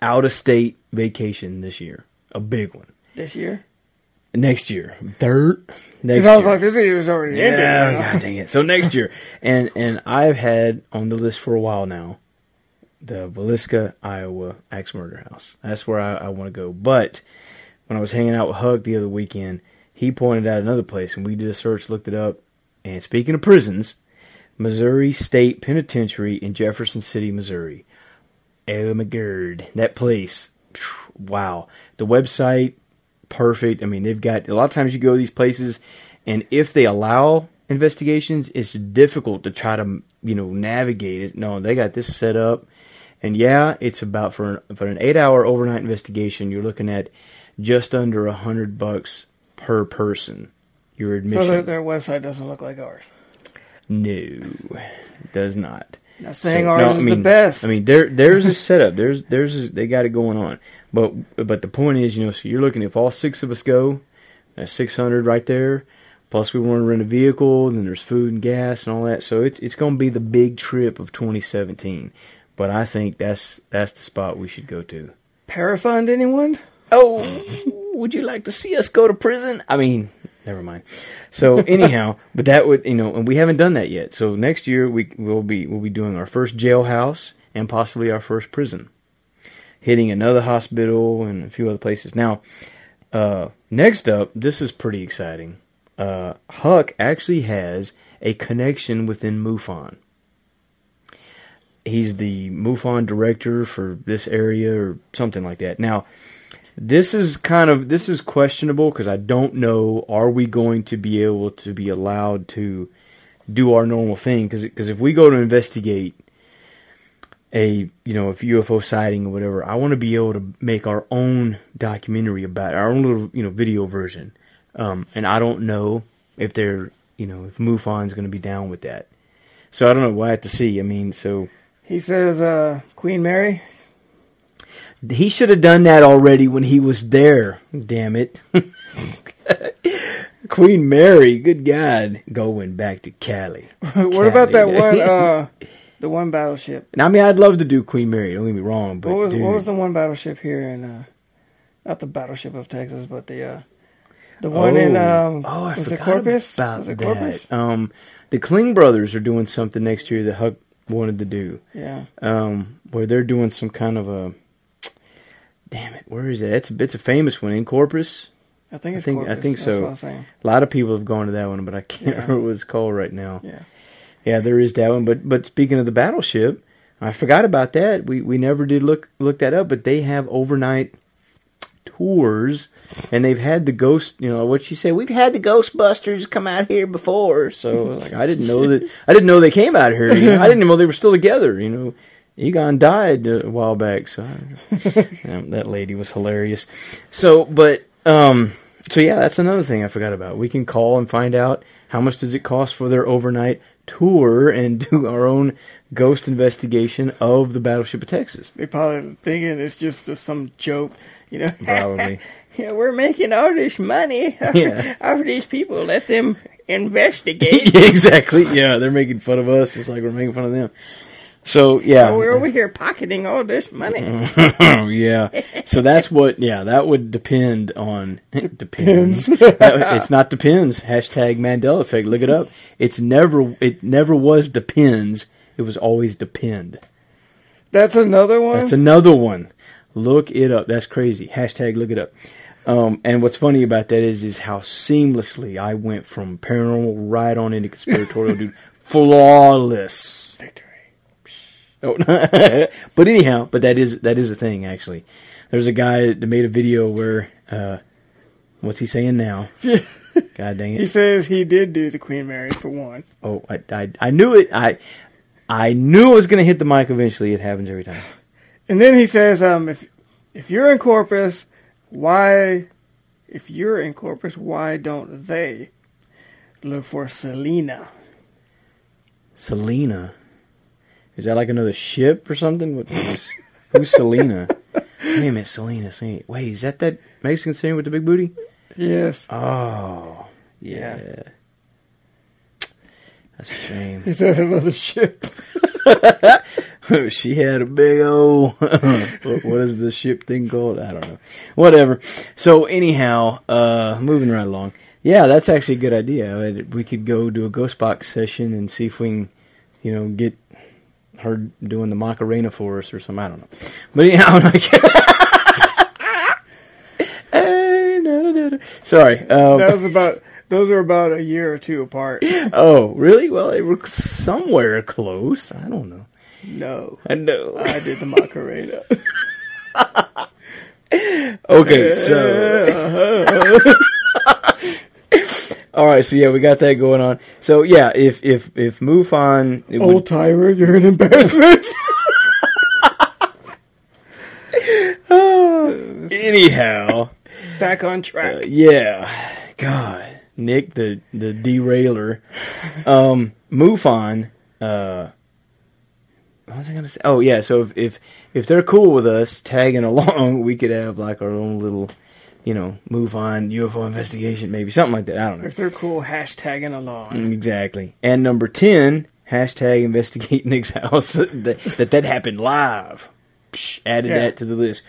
out of state vacation this year. A big one. This year? Next year. Third next Because I was year. like, this year's already ended. Yeah, you? God dang it. So next year, and and I've had on the list for a while now, the Villisca, Iowa Axe Murder House. That's where I, I want to go. But when I was hanging out with Huck the other weekend, he pointed out another place, and we did a search, looked it up. And speaking of prisons, Missouri State Penitentiary in Jefferson City, Missouri. Oh my god, that place! Wow, the website perfect. I mean, they've got a lot of times you go to these places, and if they allow investigations, it's difficult to try to you know navigate it. No, they got this set up, and yeah, it's about for an, for an eight hour overnight investigation. You're looking at just under a hundred bucks per person. Your admission. So their, their website doesn't look like ours. No, does not. Not saying So, ours no, is I mean- the best. I mean, there there's a setup. There's there's a, they got it going on. But but the point is, you know, so you're looking if all six of us go, that's six hundred right there. Plus we want to rent a vehicle, then there's food and gas and all that. So it's it's going to be the big trip of 2017. But I think that's that's the spot we should go to. Parafund anyone? Oh, would you like to see us go to prison? I mean, never mind. So anyhow, but that would you know, and we haven't done that yet. So next year we will be we'll be doing our first jailhouse and possibly our first prison, hitting another hospital and a few other places. Now, uh, next up, this is pretty exciting. Uh, Huck actually has a connection within MUFON. He's the MUFON director for this area or something like that. Now, this is kind of this is questionable because I don't know are we going to be able to be allowed to do our normal thing? Because if we go to investigate a you know if UFO sighting or whatever I want to be able to make our own documentary about it, our own little you know video version. Um, and I don't know if they're you know if MUFON's going to be down with that. So I don't know we'll have to see I mean so He says uh, Queen Mary. He should have done that already when he was there. Damn it. Queen Mary, good God, going back to Cali. what about that one? Uh, the one battleship. And I mean, I'd love to do Queen Mary. Don't get me wrong, but What was what was the one battleship here in? Uh, not the battleship of Texas, but the uh, the one in um, oh, I was it Corpus? about was it that. Um, the Kling brothers are doing something next year that Huck wanted to do. Yeah. Um, where they're doing some kind of a. Where is it? It's a, it's a famous one in Corpus. I think I think- I Corpus. think That's so. I. A lot of people have gone to that one, but I can't Yeah. remember what it's called right now. Yeah. Yeah, there is that one. But but speaking of the battleship, I forgot about that. We we never did look look that up. But they have overnight tours, and they've had the ghost. You know what she said? We've had the Ghostbusters come out here before, so like I didn't know that. I didn't know they came out here. You know? I didn't know they were still together. You know, Egon died a while back, so um, that lady was hilarious. So, but um, so yeah, that's another thing I forgot about. We can call and find out how much does it cost for their overnight tour and do our own ghost investigation of the Battleship of Texas. They probably thinking it's just uh, some joke, you know. Probably. yeah, we're making all this money after, Yeah. after these people. Let them investigate. yeah, exactly. Yeah, they're making fun of us just like we're making fun of them. So yeah, We're over here pocketing all this money. Yeah. So that's what. Yeah, that would depend on depends. That- it's not depends. Hashtag Mandela effect. Look it up. It's never. It never was depends. It was always depend. That's another one. That's another one. Look it up. That's crazy. Hashtag look it up. Um, and what's funny about that is is how seamlessly I went from paranormal right on into conspiratorial, dude. Flawless. Victory. Oh, but anyhow, but that is that is a thing actually. There's a guy that made a video where uh, what's he saying now? God dang it! He says he did do the Queen Mary for one. Oh, I, I I knew it. I I knew it was gonna hit the mic eventually. It happens every time. And then he says, um, if if you're in Corpus, why? If you're in Corpus, why don't they look for Selena? Selena, is that like another ship or something? What, who's, Selena? Wait a minute, Selena. Selena. Wait, is that that Mexican singer with the big booty? Yes. Oh, yeah. That's a shame. Is that another ship? she had a big old what, what is the ship thing called? I don't know. Whatever. So anyhow, uh moving right along. Yeah, that's actually a good idea. We could go do a ghost box session and see if we can, you know, get her doing the Macarena for us or something. I don't know. But yeah, I'm like Sorry. Um, That was about. Those are about a year or two apart. oh, really? Well, they were somewhere close. I don't know. No, I know. I did the Macarena. Okay, so all right, so yeah, we got that going on. So yeah, if if if MUFON, it would- Old timer, you're an embarrassment. anyhow, Back on track. uh, yeah, God, Nick the the derailer, um, MUFON. Uh, what was I gonna say? Oh yeah, so if if if they're cool with us tagging along, we could have like our own little, you know, move on, UFO investigation, maybe something like that. I don't know. if they're cool, hashtagging along. Exactly. And number 10, hashtag investigate Nick's house. that, that that happened live. Psh, added Yeah. that to the list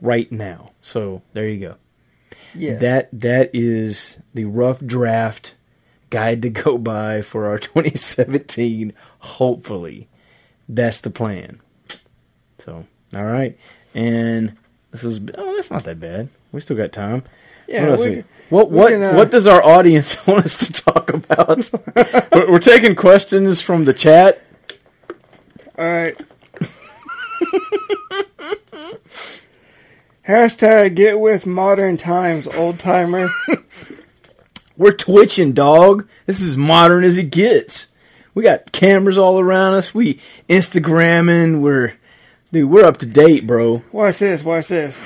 right now. So there you go. Yeah. That That is the rough draft guide to go by for our 2017. Hopefully. That's the plan. So, all right. And this is, oh, that's not that bad. We still got time. yeah. What we, we- what what can, uh, what does our audience want us to talk about? we're, we're taking questions from the chat. all right. Hashtag get with modern times, old timer. We're twitching, dog. This is modern as it gets. We got cameras all around us. We Instagramming. We're dude. We're up to date, bro. Watch this, watch this.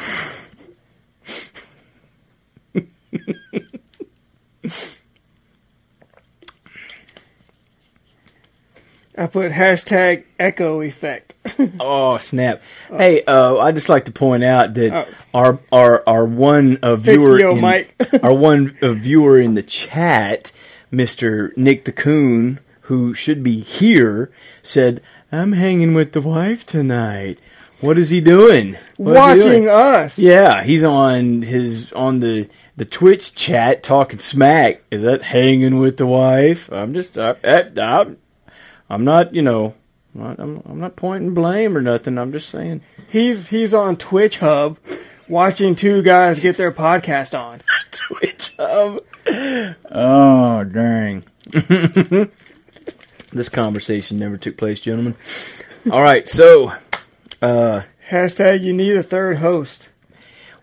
I put hashtag echo effect. Oh snap! Hey, uh, I just like to point out that Oh. our our our one uh, viewer yo, in, our one uh, viewer in the chat, Mister Nick the Coon, who should be here, said, "I'm hanging with the wife tonight." What is he doing? What is he doing? Watching us. Yeah, he's on his on the the Twitch chat talking smack. Is that hanging with the wife? I'm just I, I, I'm I'm not you know I'm not, I'm, I'm not pointing blame or nothing. I'm just saying. He's he's on Twitch Hub watching two guys get their podcast on. Twitch hub. Oh dang! this conversation never took place, gentlemen. All right, so uh, Hashtag you need a third host.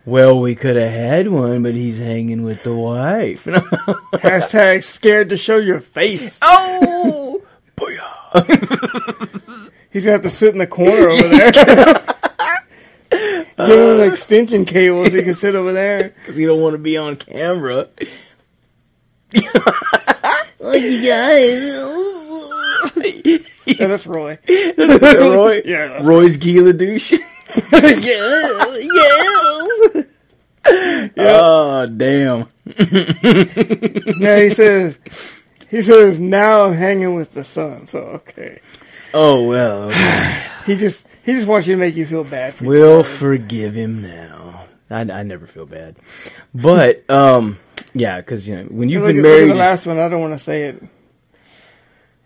Well, we could have had one, but he's hanging with the wife. Hashtag scared to show your face. oh, booyah. He's gonna have to sit in the corner over there. Give him an extension cable so he can sit over there. Because he don't want to be on camera. Look, you guys. Yeah, that's Roy. Roy? Yeah, that's- Roy's Gila douche. Oh, damn. Yeah, he says. He says now I'm hanging with the sun. So okay. Oh, well. okay. He just he just wants you to make you feel bad for We'll brothers. forgive him now. I, I never feel bad. But, um, yeah, because, you know, when you've Look been at- look at married. the last one. I don't want to say it.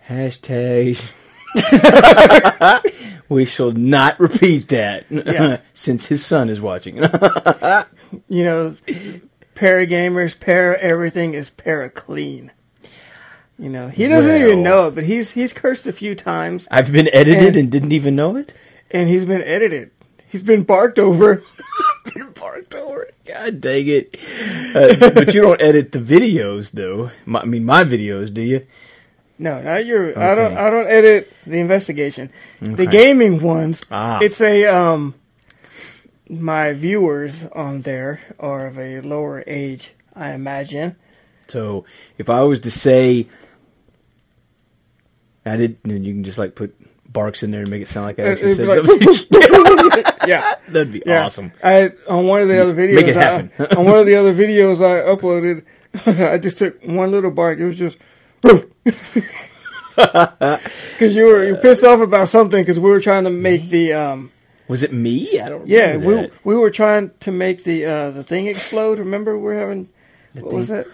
Hashtag. we shall not repeat that Yeah. since his son is watching. You know, para gamers, para everything is para clean. You know, he doesn't even know it, but he's he's cursed a few times, I've been edited And- and didn't even know it. and he's been edited. He's been barked over. been barked over. God dang it! Uh, but you don't edit the videos, though. My, I mean, my videos, do you? No, not your. I don't. I don't edit the investigation. The gaming ones. Ah. It's a um. My viewers on there are of a lower age, I imagine. So if I was to say, I did, and you can just like put barks in there and make it sound like I actually said like- something. Yeah. That'd be Yeah. awesome. I on one of the other videos. Make it I- happen. on one of the other videos I uploaded, I just took one little bark. It was just. Because you were you pissed off about something because we were trying to make the um Was it me? I don't. yeah remember we we were trying to make the uh the thing explode. Remember we're having what was that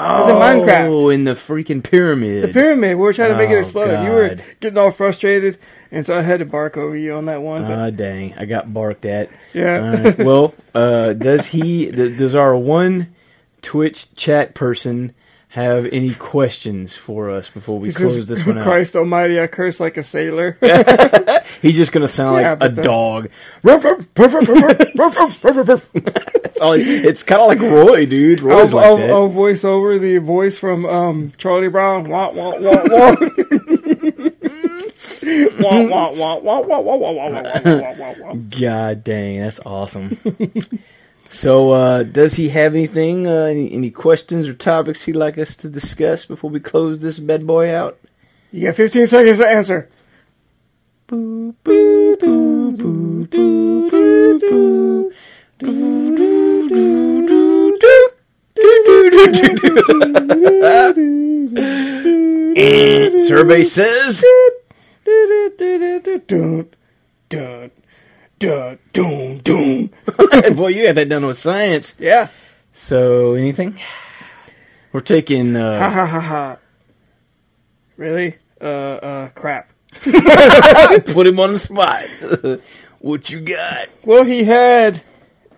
Oh, was in Minecraft. in the freaking pyramid. the pyramid? We were trying to make it Oh, explode. You were getting all frustrated, and so I had to bark over you on that one. But Ah, dang! I got barked at. Yeah. Right. Well, uh, does he? Does our one Twitch chat person have any questions for us before we close this one out? Christ Almighty, I curse like a sailor. He's just going to sound yeah, like a dog. it's, it's kind of like Roy, dude. Roy's I'll, like I'll, that. I'll voice over the voice from um, Charlie Brown. Wah, wah, wah, wah. God dang, that's awesome so, uh, does he have anything? Uh, any, any questions or topics he'd like us to discuss before we close this bad boy out? You got 15 seconds to answer. Survey says. Dun, doom, dun. Boy, you had that done with science. Yeah. So, anything? We're taking. Ha Uh, ha ha ha. Really? Uh, uh, crap. put him on the spot. what you got? Well, he had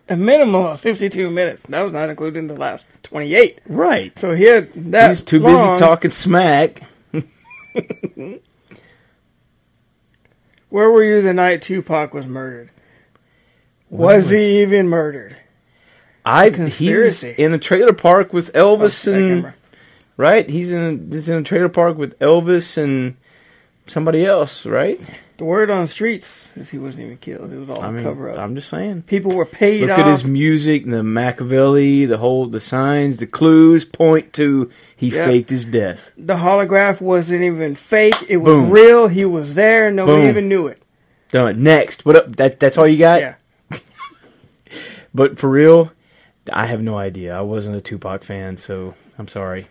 a minimum of 52 minutes. That was not including the last 28. Right. So he had that He's too long. busy talking smack. Where were you the night Tupac was murdered? Was, he even murdered? I he's Conspiracy. in a trailer park with Elvis Oh, and right. He's in he's in a trailer park with Elvis and somebody else, right? The word on the streets is he wasn't even killed. It was all I a mean, cover up. I'm just saying. People were paid off. Look off. at his music, the Machiavelli, the whole the signs, the clues point to he Yeah. faked his death. the holograph wasn't even fake. It was Boom. real. He was there. And nobody Boom. even knew it. Done. Next. What up? That that's all you got? Yeah. But for real, I have no idea. I wasn't a Tupac fan, so I'm sorry.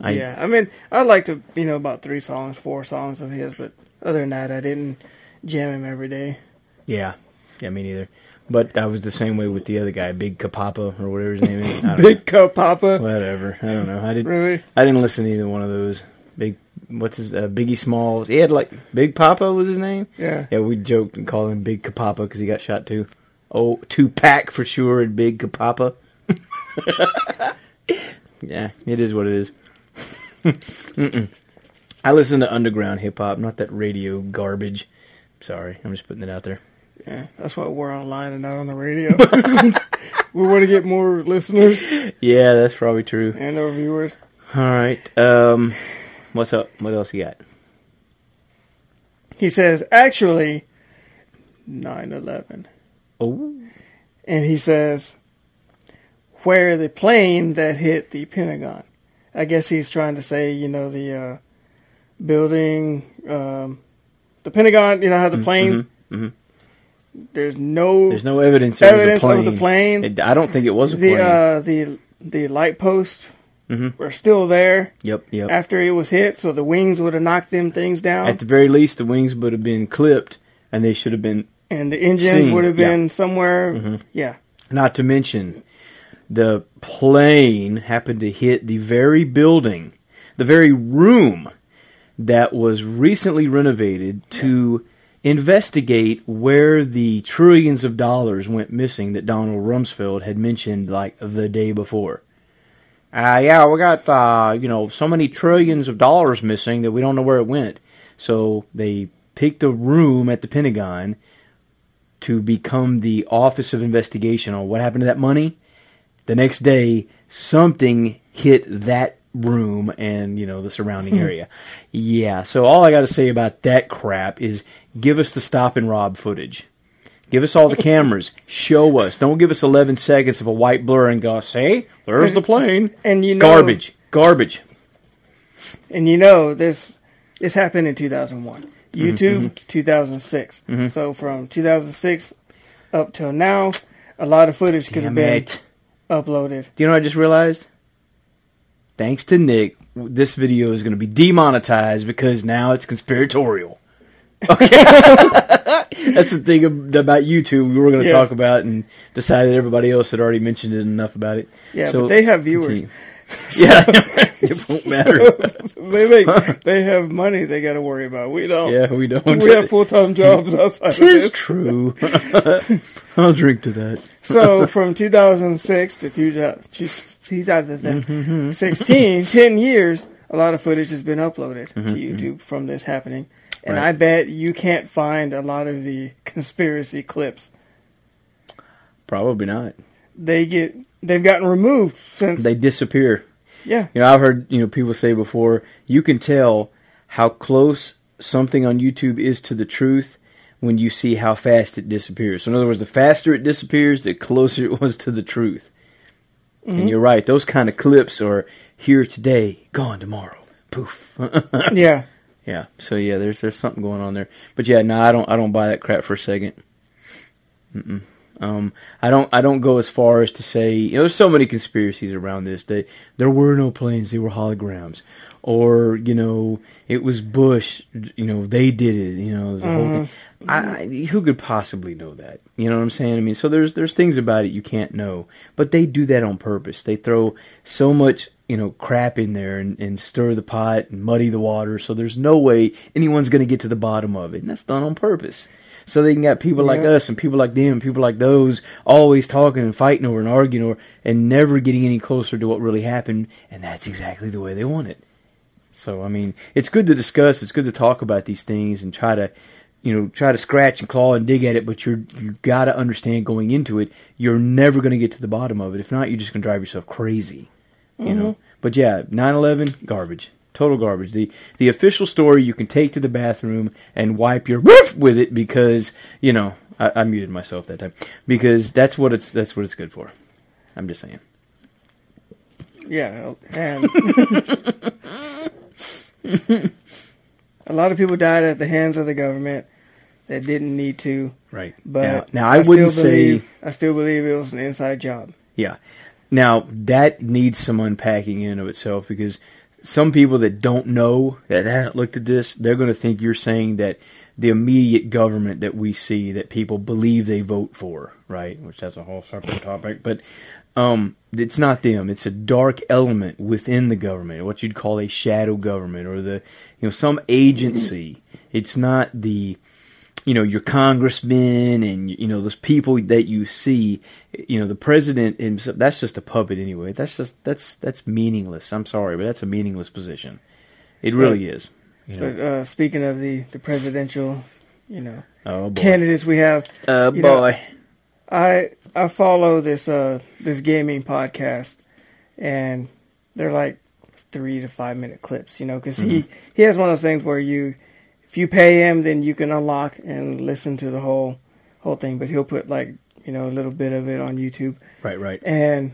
I, yeah. I mean, I like to, you know, about three songs, four songs of his, but other than that, I didn't jam him every day. Yeah, yeah, me neither. But I was the same way with the other guy, Big Kapapa or whatever his name is. Big Cup Papa. know. whatever. I don't know. I didn't Really? I didn't listen to either one of those. Big, what's his uh, Biggie Smalls? He had like Big Papa was his name. Yeah. Yeah, we joked and called him Big Kapapa because he got shot too. Oh, two pack for sure and Big Kapapa. yeah, it is what it is. I listen to underground hip hop, not that radio garbage. Sorry, I'm just putting it out there. Yeah. That's why we're online and not on the radio. we want to get more listeners Yeah, that's probably true. and our viewers. All right. Um, what's up? What else you got? He says, actually, 9 11. Oh, And he says, where the plane that hit the Pentagon. I guess he's trying to say, you know, the uh, building, um, the Pentagon, you know, how the plane, mhm. there's no, there's no evidence. Evidence of the plane. It- I don't think it was a the plane. uh, the the light posts Mhm. were still there yep, yep. after it was hit, so the wings would have knocked them things down, At the very least, the wings would have been clipped, and they should have been. and the engines seen, would have yeah. been somewhere. Yeah, Not to mention, the plane happened to hit the very building, the very room that was recently renovated to investigate where the trillions of dollars went missing that Donald Rumsfeld had mentioned like the day before. Uh, yeah, we got uh, you know so many trillions of dollars missing that we don't know where it went. So they picked a room at the Pentagon to become the Office of Investigation on what happened to that money. The next day, something hit that room and you know the surrounding area. Yeah, so all I got to say about that crap is give us the stop and rob footage. Give us all the cameras. Show us. Don't give us 11 seconds of a white blur and go, "Say, there's the plane." and you know, Garbage. Garbage. and you know this this happened in 2001 Mm-hmm, youtube 2006 so from 2006 up till now a lot of footage could have been it. uploaded Do you know what I just realized? Thanks to Nick, this video is going to be demonetized because now it's conspiratorial. Okay. That's the thing about YouTube we were going to Yes. talk about and decided everybody else had already mentioned it enough about it. yeah So, but they have viewers continue. yeah, it won't matter. they make, they have money they got to worry about we don't Yeah, we don't. we have full-time jobs outside of Tis true. I'll drink to that. so from 2006 to 2016 mm-hmm, mm-hmm. 10 years a lot of footage has been uploaded to mm-hmm, youtube from this happening and Right. i bet you can't find a lot of the conspiracy clips Probably not. they get they've gotten removed since They disappear. yeah You know, I've heard you know people say before you can tell how close something on YouTube is to the truth when you see how fast it disappears. So in other words, the faster it disappears, the closer it was to the truth. And you're right; those kind of clips are here today, gone tomorrow. Poof. yeah yeah. So yeah, there's there's something going on there. But yeah, no, I don't I don't buy that crap for a second. Mm-mm. Um, I don't. I don't go as far as to say you know. There's so many conspiracies around this. That there were no planes; they were holograms, or you know, it was Bush. You know, they did it. You know, thing. I, who could possibly know that? You know what I'm saying? I mean, so there's there's things about it you can't know, but they do that on purpose. They throw so much you know crap in there and, and stir the pot and muddy the water. So there's no way anyone's going to get to the bottom of it, and that's done on purpose. So they can got people like us and people like them and people like those always talking and fighting over and arguing over and never getting any closer to what really happened. And that's exactly the way they want it. So I mean, it's good to discuss. It's good to talk about these things and try to, you know, try to scratch and claw and dig at it. But you're you got to understand going into it, you're never going to get to the bottom of it. If not, you're just going to drive yourself crazy. You know. Mm-hmm. But yeah, 9/11 garbage. Total garbage. The the official story you can take to the bathroom and wipe your roof with it because you know I, I muted myself that time because that's what it's that's what it's good for. I'm just saying. Yeah, and a lot of people died at the hands of the government that didn't need to. Right. But now, now I, still wouldn't say believe, I still believe it was an inside job. Yeah. Now that needs some unpacking in of itself because some people that don't know that haven't looked at this, they're going to think you're saying that the immediate government that we see that people believe they vote for, right? Which that's a whole separate topic, but um, it's not them. It's a dark element within the government, what you'd call a shadow government or the you know some agency. It's not the you know your congressmen and you know those people that you see you know the president himself that's just a puppet anyway that's just that's that's meaningless i'm sorry but that's a meaningless position it really is you know But uh, speaking of the, the presidential, you know, oh candidates we have, uh you know, boy I I follow this uh this gaming podcast, and they're like three to five minute clips. You know, because he he has one of those things where you, if you pay him, then you can unlock and listen to the whole whole thing. But he'll put like you know a little bit of it on YouTube, Right, right. and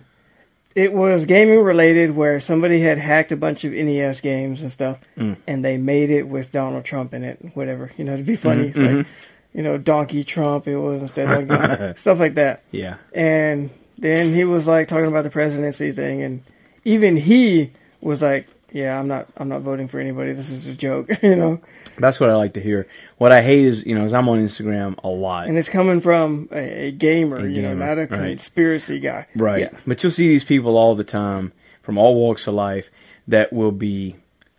it was gaming related where somebody had hacked a bunch of NES games and stuff, mm. and they made it with Donald Trump in it, whatever you know to be funny. It's like you know Donkey Trump it was instead of like, stuff like that. Yeah. And then he was like talking about the presidency thing, and even he was like, "Yeah, I'm not, I'm not voting for anybody. This is a joke," you know. That's what I like to hear. What I hate is, you know, is I'm on Instagram a lot. And it's coming from a, a gamer, A you know, not a right. conspiracy guy. Right. Yeah. But you'll see these people all the time from all walks of life that will be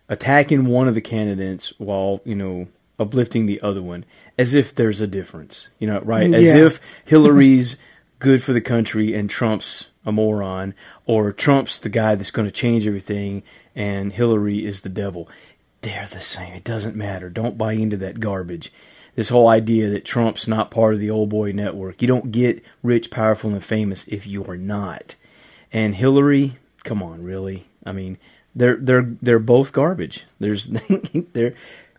attacking one of the candidates while, you know, uplifting the other one as if there's a difference. You know, right? As Yeah. if Hillary's good for the country and Trump's a moron or Trump's the guy that's going to change everything and Hillary is the devil. They're the same. It doesn't matter. Don't buy into that garbage. This whole idea that Trump's not part of the old boy network. You don't get rich, powerful, and famous if you are not. And Hillary, come on, really? I mean, they're they're they're both garbage. There's there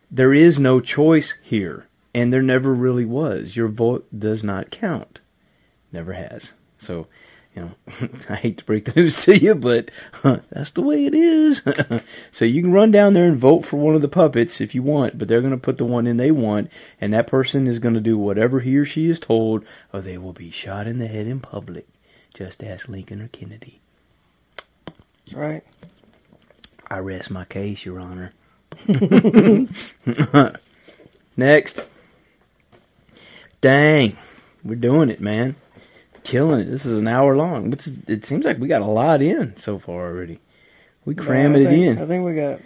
there is no choice here, and there never really was. Your vote does not count. Never has. So, you know, I hate to break the news to you, but huh, that's the way it is. so you can run down there and vote for one of the puppets if you want, but they're going to put the one in they want, and that person is going to do whatever he or she is told, or they will be shot in the head in public. Just ask Lincoln or Kennedy. Right. I rest my case, Your Honor. Next. Dang. We're doing it, man. Killing it. This is an hour long. Which is, it seems like we got a lot in so far already. We cramming it in. I think we got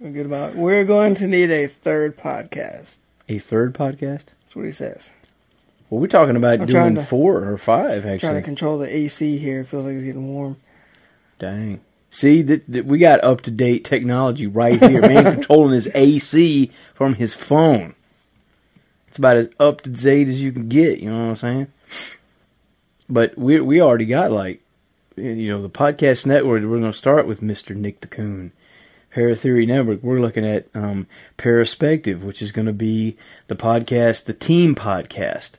a good amount. We're going to need a third podcast. A third podcast? That's what he says. Well, we're talking about I'm doing to- four or five, Actually, Trying to control the AC here. It feels like it's getting warm. Dang. See, that that we got up to date technology right here. Man controlling his AC from his phone. It's about as up to date as you can get. You know what I'm saying? But we we already got like, you know, the podcast network. We're going to start with Mister Nick the Coon. Paratheory Network. We're looking at um, Paraspective, which is going to be the podcast, the team podcast,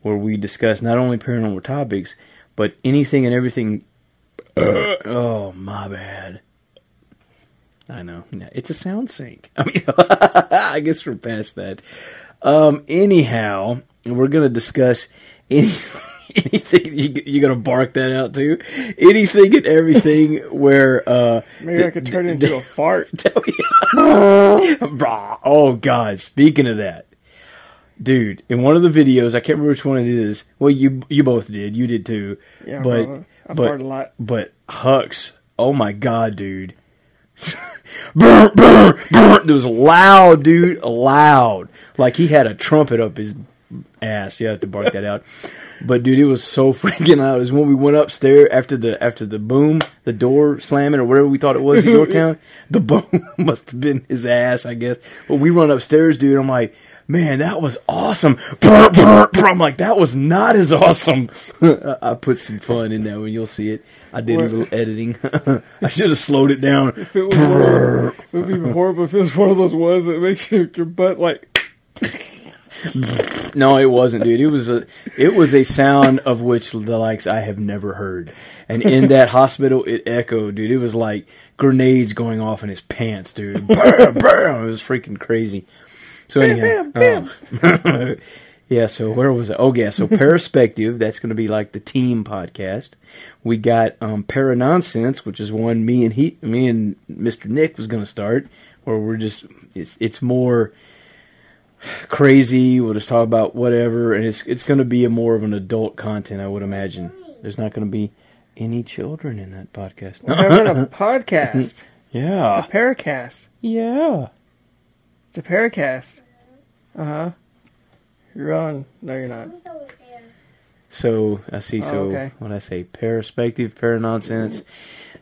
where we discuss not only paranormal topics, but anything and everything oh, my bad. I know. It's a sound sync. I mean, I guess we're past that. Um, anyhow, we're going to discuss anything. You, you're going to bark that out too? Anything and everything where. Uh, Maybe I could turn it into a fart. Oh, God. Speaking of that. Dude, in one of the videos, I can't remember which one it is. Well, you you both did. You did too. Yeah, but bro. I but, a lot. but Hux, oh my god, dude. brr, brr, brr. It was loud, dude. Loud. Like he had a trumpet up his ass. You have to bark that out. But dude, it was so freaking loud. It was when we went upstairs after the after the boom, the door slamming or whatever we thought it was in Yorktown. The boom must have been his ass, I guess. But we run upstairs, dude. I'm like, man, that was awesome. I'm like, that was not as awesome. I put some fun in there when you'll see it. I did a little editing. I should have slowed it down. If it was it would be horrible if it was one of those ones that makes your, your butt like. No, it wasn't, dude. It was a it was a sound of which the likes I have never heard. And in that hospital, it echoed, dude. It was like grenades going off in his pants, dude. Bam, bam. It was freaking crazy. So anyhow, bam, um, yeah. So where was it? Oh yeah. So Paraspective. That's going to be like the team podcast. We got um, Para Nonsense, which is one me and he, me and Mister Nick was going to start, where we're just it's it's more crazy. We'll just talk about whatever, and it's it's going to be a more of an adult content, I would imagine. There's not going to be any children in that podcast. We're having a podcast. Yeah, it's a paracast. yeah. It's a paracast. Uh huh. You're on. No, you're not. So I see. Oh, So okay. what I say, paraspective, paranonsense.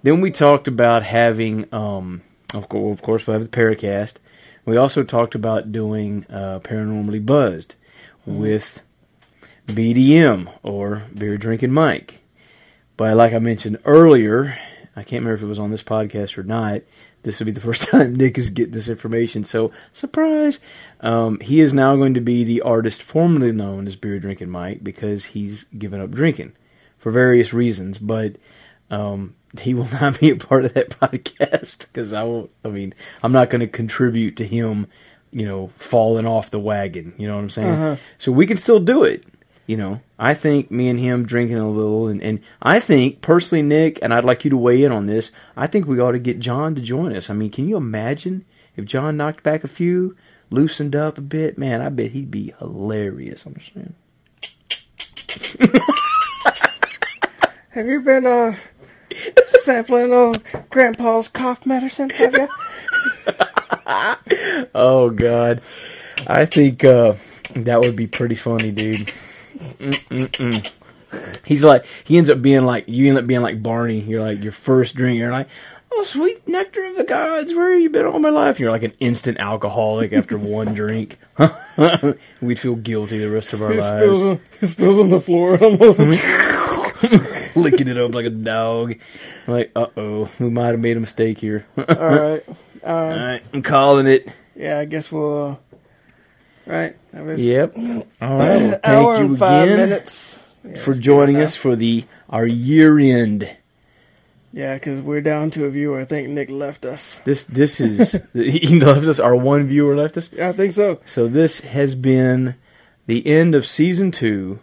Then we talked about having, um, of course, of course, we have the Paracast. We also talked about doing uh, paranormally buzzed with BDM or Beer Drinking Mike. But like I mentioned earlier, I can't remember if it was on this podcast or not. This will be the first time Nick is getting this information. So, surprise! Um, he is now going to be the artist formerly known as Beer Drinking Mike because he's given up drinking for various reasons. But um, he will not be a part of that podcast because I won't. I mean, I'm not going to contribute to him, you know, falling off the wagon. You know what I'm saying? Uh-huh. So we can still do it. You know, I think me and him drinking a little, and, and I think personally, Nick, and I'd like you to weigh in on this. I think we ought to get John to join us. I mean, can you imagine if John knocked back a few, loosened up a bit? Man, I bet he'd be hilarious on the saying. Have you been uh sampling uh Grandpa's cough medicine? Have you? Oh God, I think uh, that would be pretty funny, dude. Mm-mm-mm. He's like he ends up being like you end up being like Barney. You're like your first drink. You're like, oh sweet nectar of the gods, where have you been all my life? You're like an instant alcoholic after one drink. We'd feel guilty the rest of our It spills, lives, on, it spills on the floor. licking it up like a dog. Like, uh oh, we might have made a mistake here. All right. all Uh, right, I'm calling it. yeah, I guess we'll. Uh, right. That was Yep. All right. Well, thank hour you and five again. minutes. Yeah, for joining us for the our year end. Yeah, because we're down to a viewer. I think Nick left us. This this is he left us. Our one viewer left us. Yeah, I think so. So this has been the end of season two.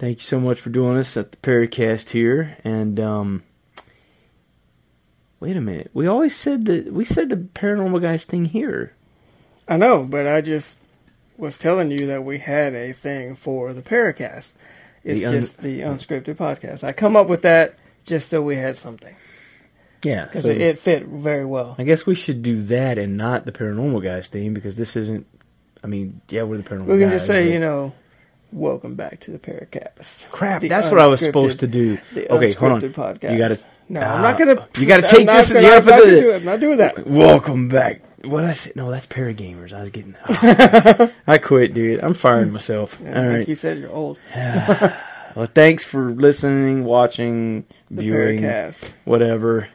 Thank you so much for doing this at the Paracast here. And um, wait a minute, we always said that we said the paranormal guys thing here. I know, but I just was telling you that we had a thing for the Paracast. It's The un- just the unscripted podcast. I come up with that just so we had something Yeah, because so it, it fit very well. I guess we should do that and not the paranormal guys theme because this isn't. I mean, yeah, we're the paranormal. Guys. We can guys, just say, you know, welcome back to the Paracast. Crap, The that's what I was supposed to do. The Okay, hold on. podcast. You gotta. No, Ah, I'm not gonna. you gotta I'm take not this- Gonna, you I'm put not the- do it. I'm not doing that. Welcome back. What I said? No, that's Paragamers. I was getting. ah. I quit, dude. I'm firing myself. Yeah, All like right. you said, you're old. Well, thanks for listening, watching, The viewing, Paracast. whatever.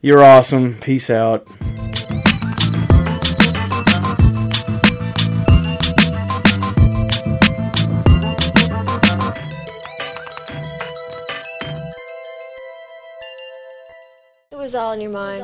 You're awesome. Peace out. Was all in your mind.